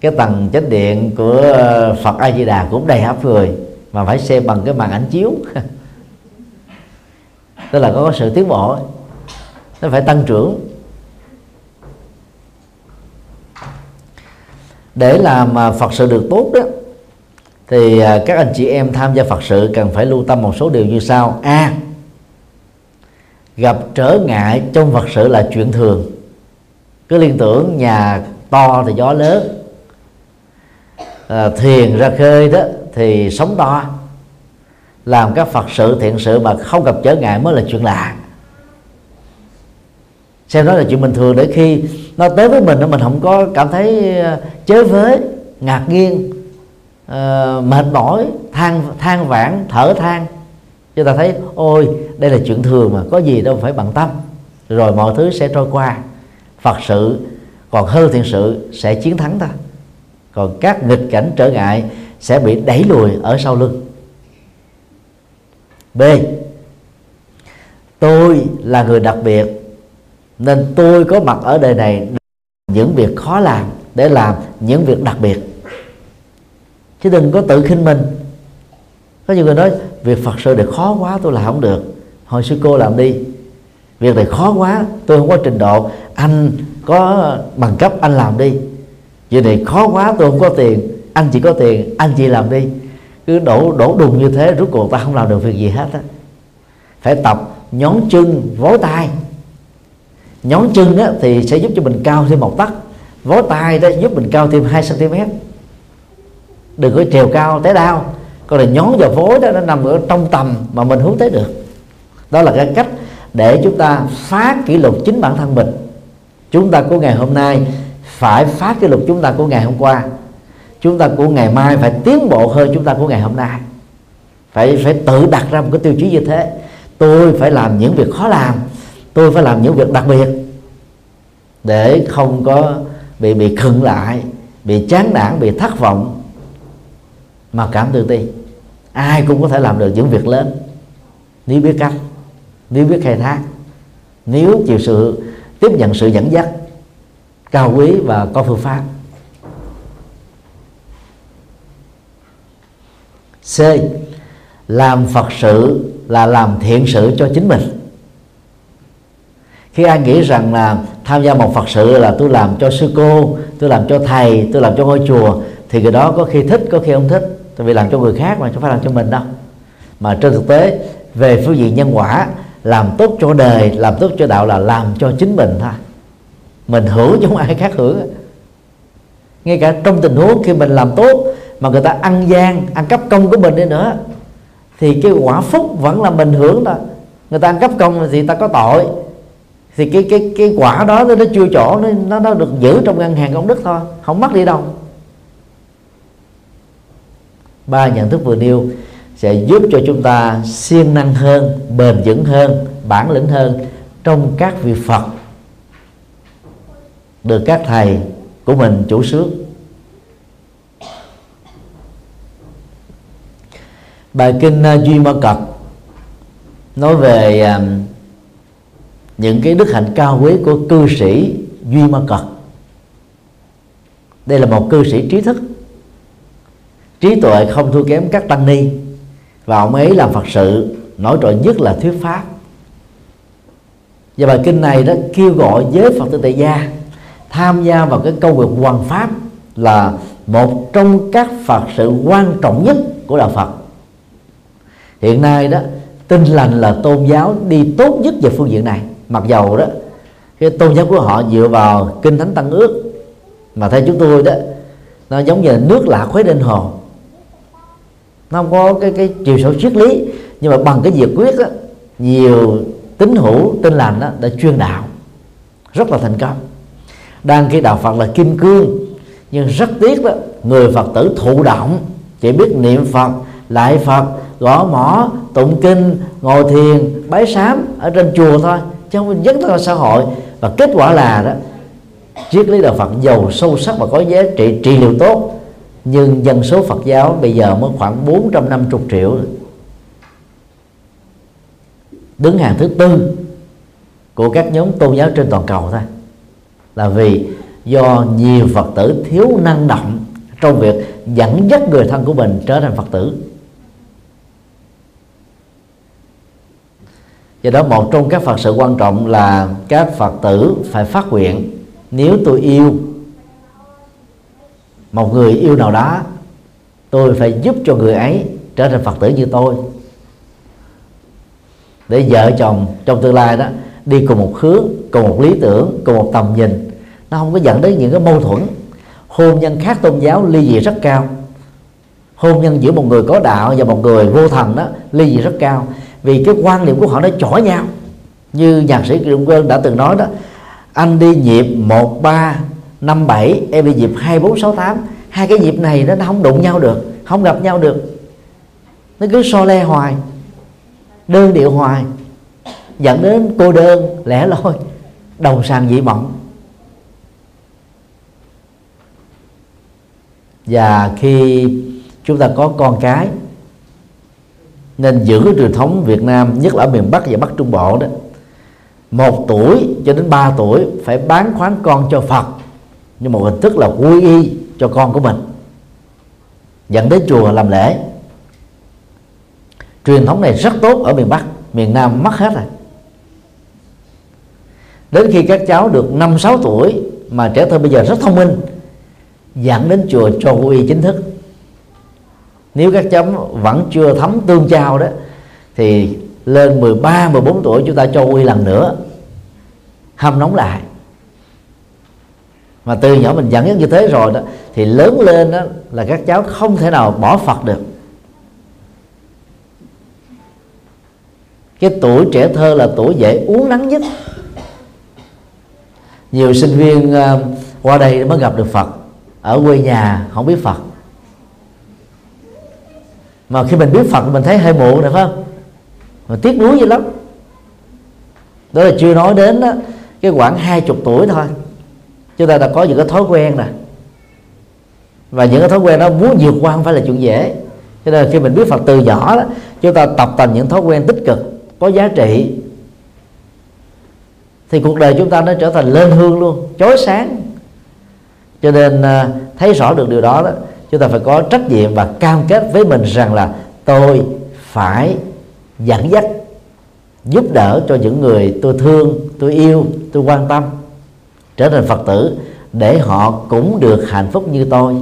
Cái tầng chánh điện của ờ, Phật A Di Đà cũng đầy ấp người, mà phải xem bằng cái màn ảnh chiếu. Tức là có sự tiến bộ, nó phải tăng trưởng. Để làm Phật sự được tốt đó, thì ờ, các anh chị em tham gia Phật sự cần phải lưu tâm một số điều như sau. A gặp trở ngại trong Phật sự là chuyện thường. Cứ liên tưởng nhà to thì gió lớn à, thuyền ra khơi đó thì sóng to. Làm các phật sự thiện sự mà không gặp trở ngại mới là chuyện lạ. Xem đó là chuyện bình thường để khi nó tới với mình mình không có cảm thấy à, chế với ngạc nhiên uh, mệt mỏi than than vãn thở than chúng ta thấy, ôi, đây là chuyện thường mà, có gì đâu phải bận tâm. Rồi mọi thứ sẽ trôi qua. Phật sự, còn hơn thiện sự sẽ chiến thắng ta. Còn các nghịch cảnh trở ngại sẽ bị đẩy lùi ở sau lưng. B. Tôi là người đặc biệt, nên tôi có mặt ở đời này những việc khó làm, để làm những việc đặc biệt. Chứ đừng có tự khinh mình có nhiều người nói việc phật sự này khó quá tôi làm không được. Hồi sư cô làm đi. Việc này khó quá tôi không có trình độ. Anh có bằng cấp anh làm đi. Việc này khó quá tôi không có tiền. Anh chỉ có tiền anh chị làm đi. Cứ đổ đổ đùng như thế rốt cuộc ta không làm được việc gì hết á. Phải tập nhón chân vối tay. Nhón chân á, thì sẽ giúp cho mình cao thêm một tấc. Vối tay đó giúp mình cao thêm 2 cm đừng có trèo cao té đau còn là nhón vào vối đó, nó nằm ở trong tầm mà mình hướng tới được. Đó là cái cách để chúng ta phá kỷ lục chính bản thân mình. Chúng ta của ngày hôm nay phải phá kỷ lục chúng ta của ngày hôm qua. Chúng ta của ngày mai phải tiến bộ hơn chúng ta của ngày hôm nay. Phải phải tự đặt ra một cái tiêu chí như thế. Tôi phải làm những việc khó làm. Tôi phải làm những việc đặc biệt. Để không có bị bị khựng lại, bị chán nản, bị thất vọng, mà cảm tự ti ai cũng có thể làm được những việc lớn. Nếu biết cách, nếu biết khai thác, nếu chịu sự tiếp nhận sự dẫn dắt cao quý và có phương pháp. C. Làm Phật sự là làm thiện sự cho chính mình. Khi ai nghĩ rằng là tham gia một Phật sự là tôi làm cho sư cô, tôi làm cho thầy, tôi làm cho ngôi chùa, thì người đó có khi thích, có khi không thích tại vì làm cho người khác mà không phải làm cho mình đâu. Mà trên thực tế, về phương diện nhân quả, làm tốt cho đời, làm tốt cho đạo là làm cho chính mình thôi. Mình hưởng chứ không ai khác hưởng. Ngay cả trong tình huống khi mình làm tốt, mà người ta ăn gian, ăn cắp công của mình đi nữa, thì cái quả phúc vẫn là mình hưởng đó người ta ăn cắp công thì ta có tội. Thì cái cái cái quả đó nó chưa chỗ, nó nó được giữ trong ngân hàng công đức thôi. Không mất đi đâu ba nhận thức vừa nêu sẽ giúp cho chúng ta siêng năng hơn bền vững hơn bản lĩnh hơn trong các việc phật được các thầy của mình chủ sướng bài kinh uh, duy ma cật nói về uh, những cái đức hạnh cao quý của cư sĩ duy ma cật. Đây là một cư sĩ trí thức trí tuệ không thua kém các tăng ni. Và ông ấy làm phật sự, nổi trội nhất là thuyết pháp. Và bài kinh này đó kêu gọi giới phật tử tại gia tham gia vào cái công việc hoàn pháp là một trong các phật sự quan trọng nhất của đạo phật. Hiện nay đó, tin lành là tôn giáo đi tốt nhất về phương diện này. Mặc dầu đó, cái tôn giáo của họ dựa vào kinh thánh tăng ước, mà theo chúng tôi đó, nó giống như nước lạ khuấy lên hồ nó không có cái cái chiều sâu triết lý nhưng mà bằng cái việc quyết đó, nhiều tín hữu tin lành đó, đã chuyên đạo rất là thành công. Đang khi đạo Phật là kim cương nhưng rất tiếc đó người Phật tử thụ động chỉ biết niệm Phật lại Phật gõ mỏ tụng kinh ngồi thiền bái sám ở trên chùa thôi chứ không dấn ra xã hội. Và kết quả là đó triết lý đạo Phật giàu sâu sắc và có giá trị trị liệu tốt nhưng dân số Phật giáo bây giờ mới khoảng 450 triệu. Đứng hàng thứ tư của các nhóm tôn giáo trên toàn cầu thôi. Là vì do nhiều Phật tử thiếu năng động trong việc dẫn dắt người thân của mình trở thành Phật tử. Do đó, một trong các phật sự quan trọng là các phật tử phải phát nguyện, nếu tôi yêu một người yêu nào đó, tôi phải giúp cho người ấy trở thành phật tử như tôi. Để vợ chồng trong tương lai đó đi cùng một hướng, cùng một lý tưởng, cùng một tầm nhìn, nó không có dẫn đến những cái mâu thuẫn. Hôn nhân khác tôn giáo ly dị rất cao. Hôn nhân giữa một người có đạo và một người vô thần đó ly dị rất cao. Vì cái quan niệm của họ nó chỏ nhau. Như nhạc sĩ Kiều Quên đã từng nói đó, anh đi nhịp một, ba năm bảy, em bị nhịp hai bốn sáu tám. Hai cái nhịp này nó không đụng nhau được, không gặp nhau được. Nó cứ so le hoài, đơn điệu hoài. Dẫn đến cô đơn, lẻ loi, đầu sàng dị mộng và khi chúng ta có con cái, nên giữ cái truyền thống Việt Nam, nhất là ở miền Bắc và Bắc Trung Bộ đó, một tuổi cho đến ba tuổi phải bán khoán con cho Phật nhưng một hình thức là quy y cho con của mình. Dẫn đến chùa làm lễ. Truyền thống này rất tốt ở miền Bắc. Miền Nam mất hết rồi. Đến khi các cháu được 5 6 tuổi mà trẻ thơ bây giờ rất thông minh, dẫn đến chùa cho quy y chính thức. Nếu các cháu vẫn chưa thấm tương trao đó, thì lên 13 14 tuổi chúng ta cho quy lần nữa, hâm nóng lại mà từ nhỏ mình dẫn dắt như thế rồi đó thì lớn lên đó là các cháu không thể nào bỏ Phật được. Cái tuổi trẻ thơ là tuổi dễ uống nắng nhất. Nhiều sinh viên ờ, qua đây mới gặp được Phật. Ở quê nhà không biết Phật. Mà khi mình biết phật mình thấy hơi muộn rồi phải không? Mà tiếc nuối dữ lắm. Đó là chưa nói đến đó, cái khoảng hai chục tuổi thôi chúng ta đã có những cái thói quen nè. Và những cái thói quen đó muốn vượt qua không phải là chuyện dễ. Cho nên khi mình biết phật từ nhỏ đó, chúng ta tập thành những thói quen tích cực, có giá trị. Thì cuộc đời chúng ta nó trở thành lên hương luôn, chói sáng. Cho nên à, thấy rõ được điều đó đó, chúng ta phải có trách nhiệm và cam kết với mình rằng là tôi phải dẫn dắt, giúp đỡ cho những người tôi thương, tôi yêu, tôi quan tâm trở thành phật tử, để họ cũng được hạnh phúc như tôi.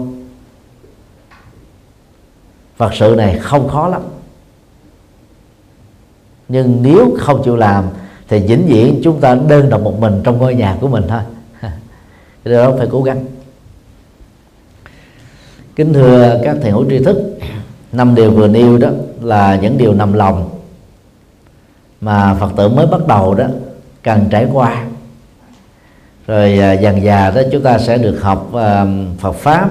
Phật sự này không khó lắm. Nhưng nếu không chịu làm, thì vĩnh viễn chúng ta đơn độc một mình trong ngôi nhà của mình thôi. Điều đó phải cố gắng. Kính thưa các thầy hữu tri thức, năm điều vừa nêu đó là những điều nằm lòng mà phật tử mới bắt đầu đó cần trải qua rồi à, dần già đó chúng ta sẽ được học à, Phật pháp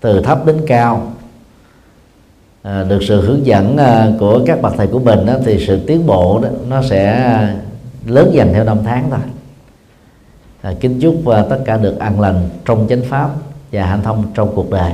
từ thấp đến cao. À, được sự hướng dẫn à, của các bậc thầy của mình đó, thì sự tiến bộ đó nó sẽ lớn dần theo năm tháng thôi. À, kính chúc à, tất cả được an lành trong chánh pháp và hạnh thông trong cuộc đời.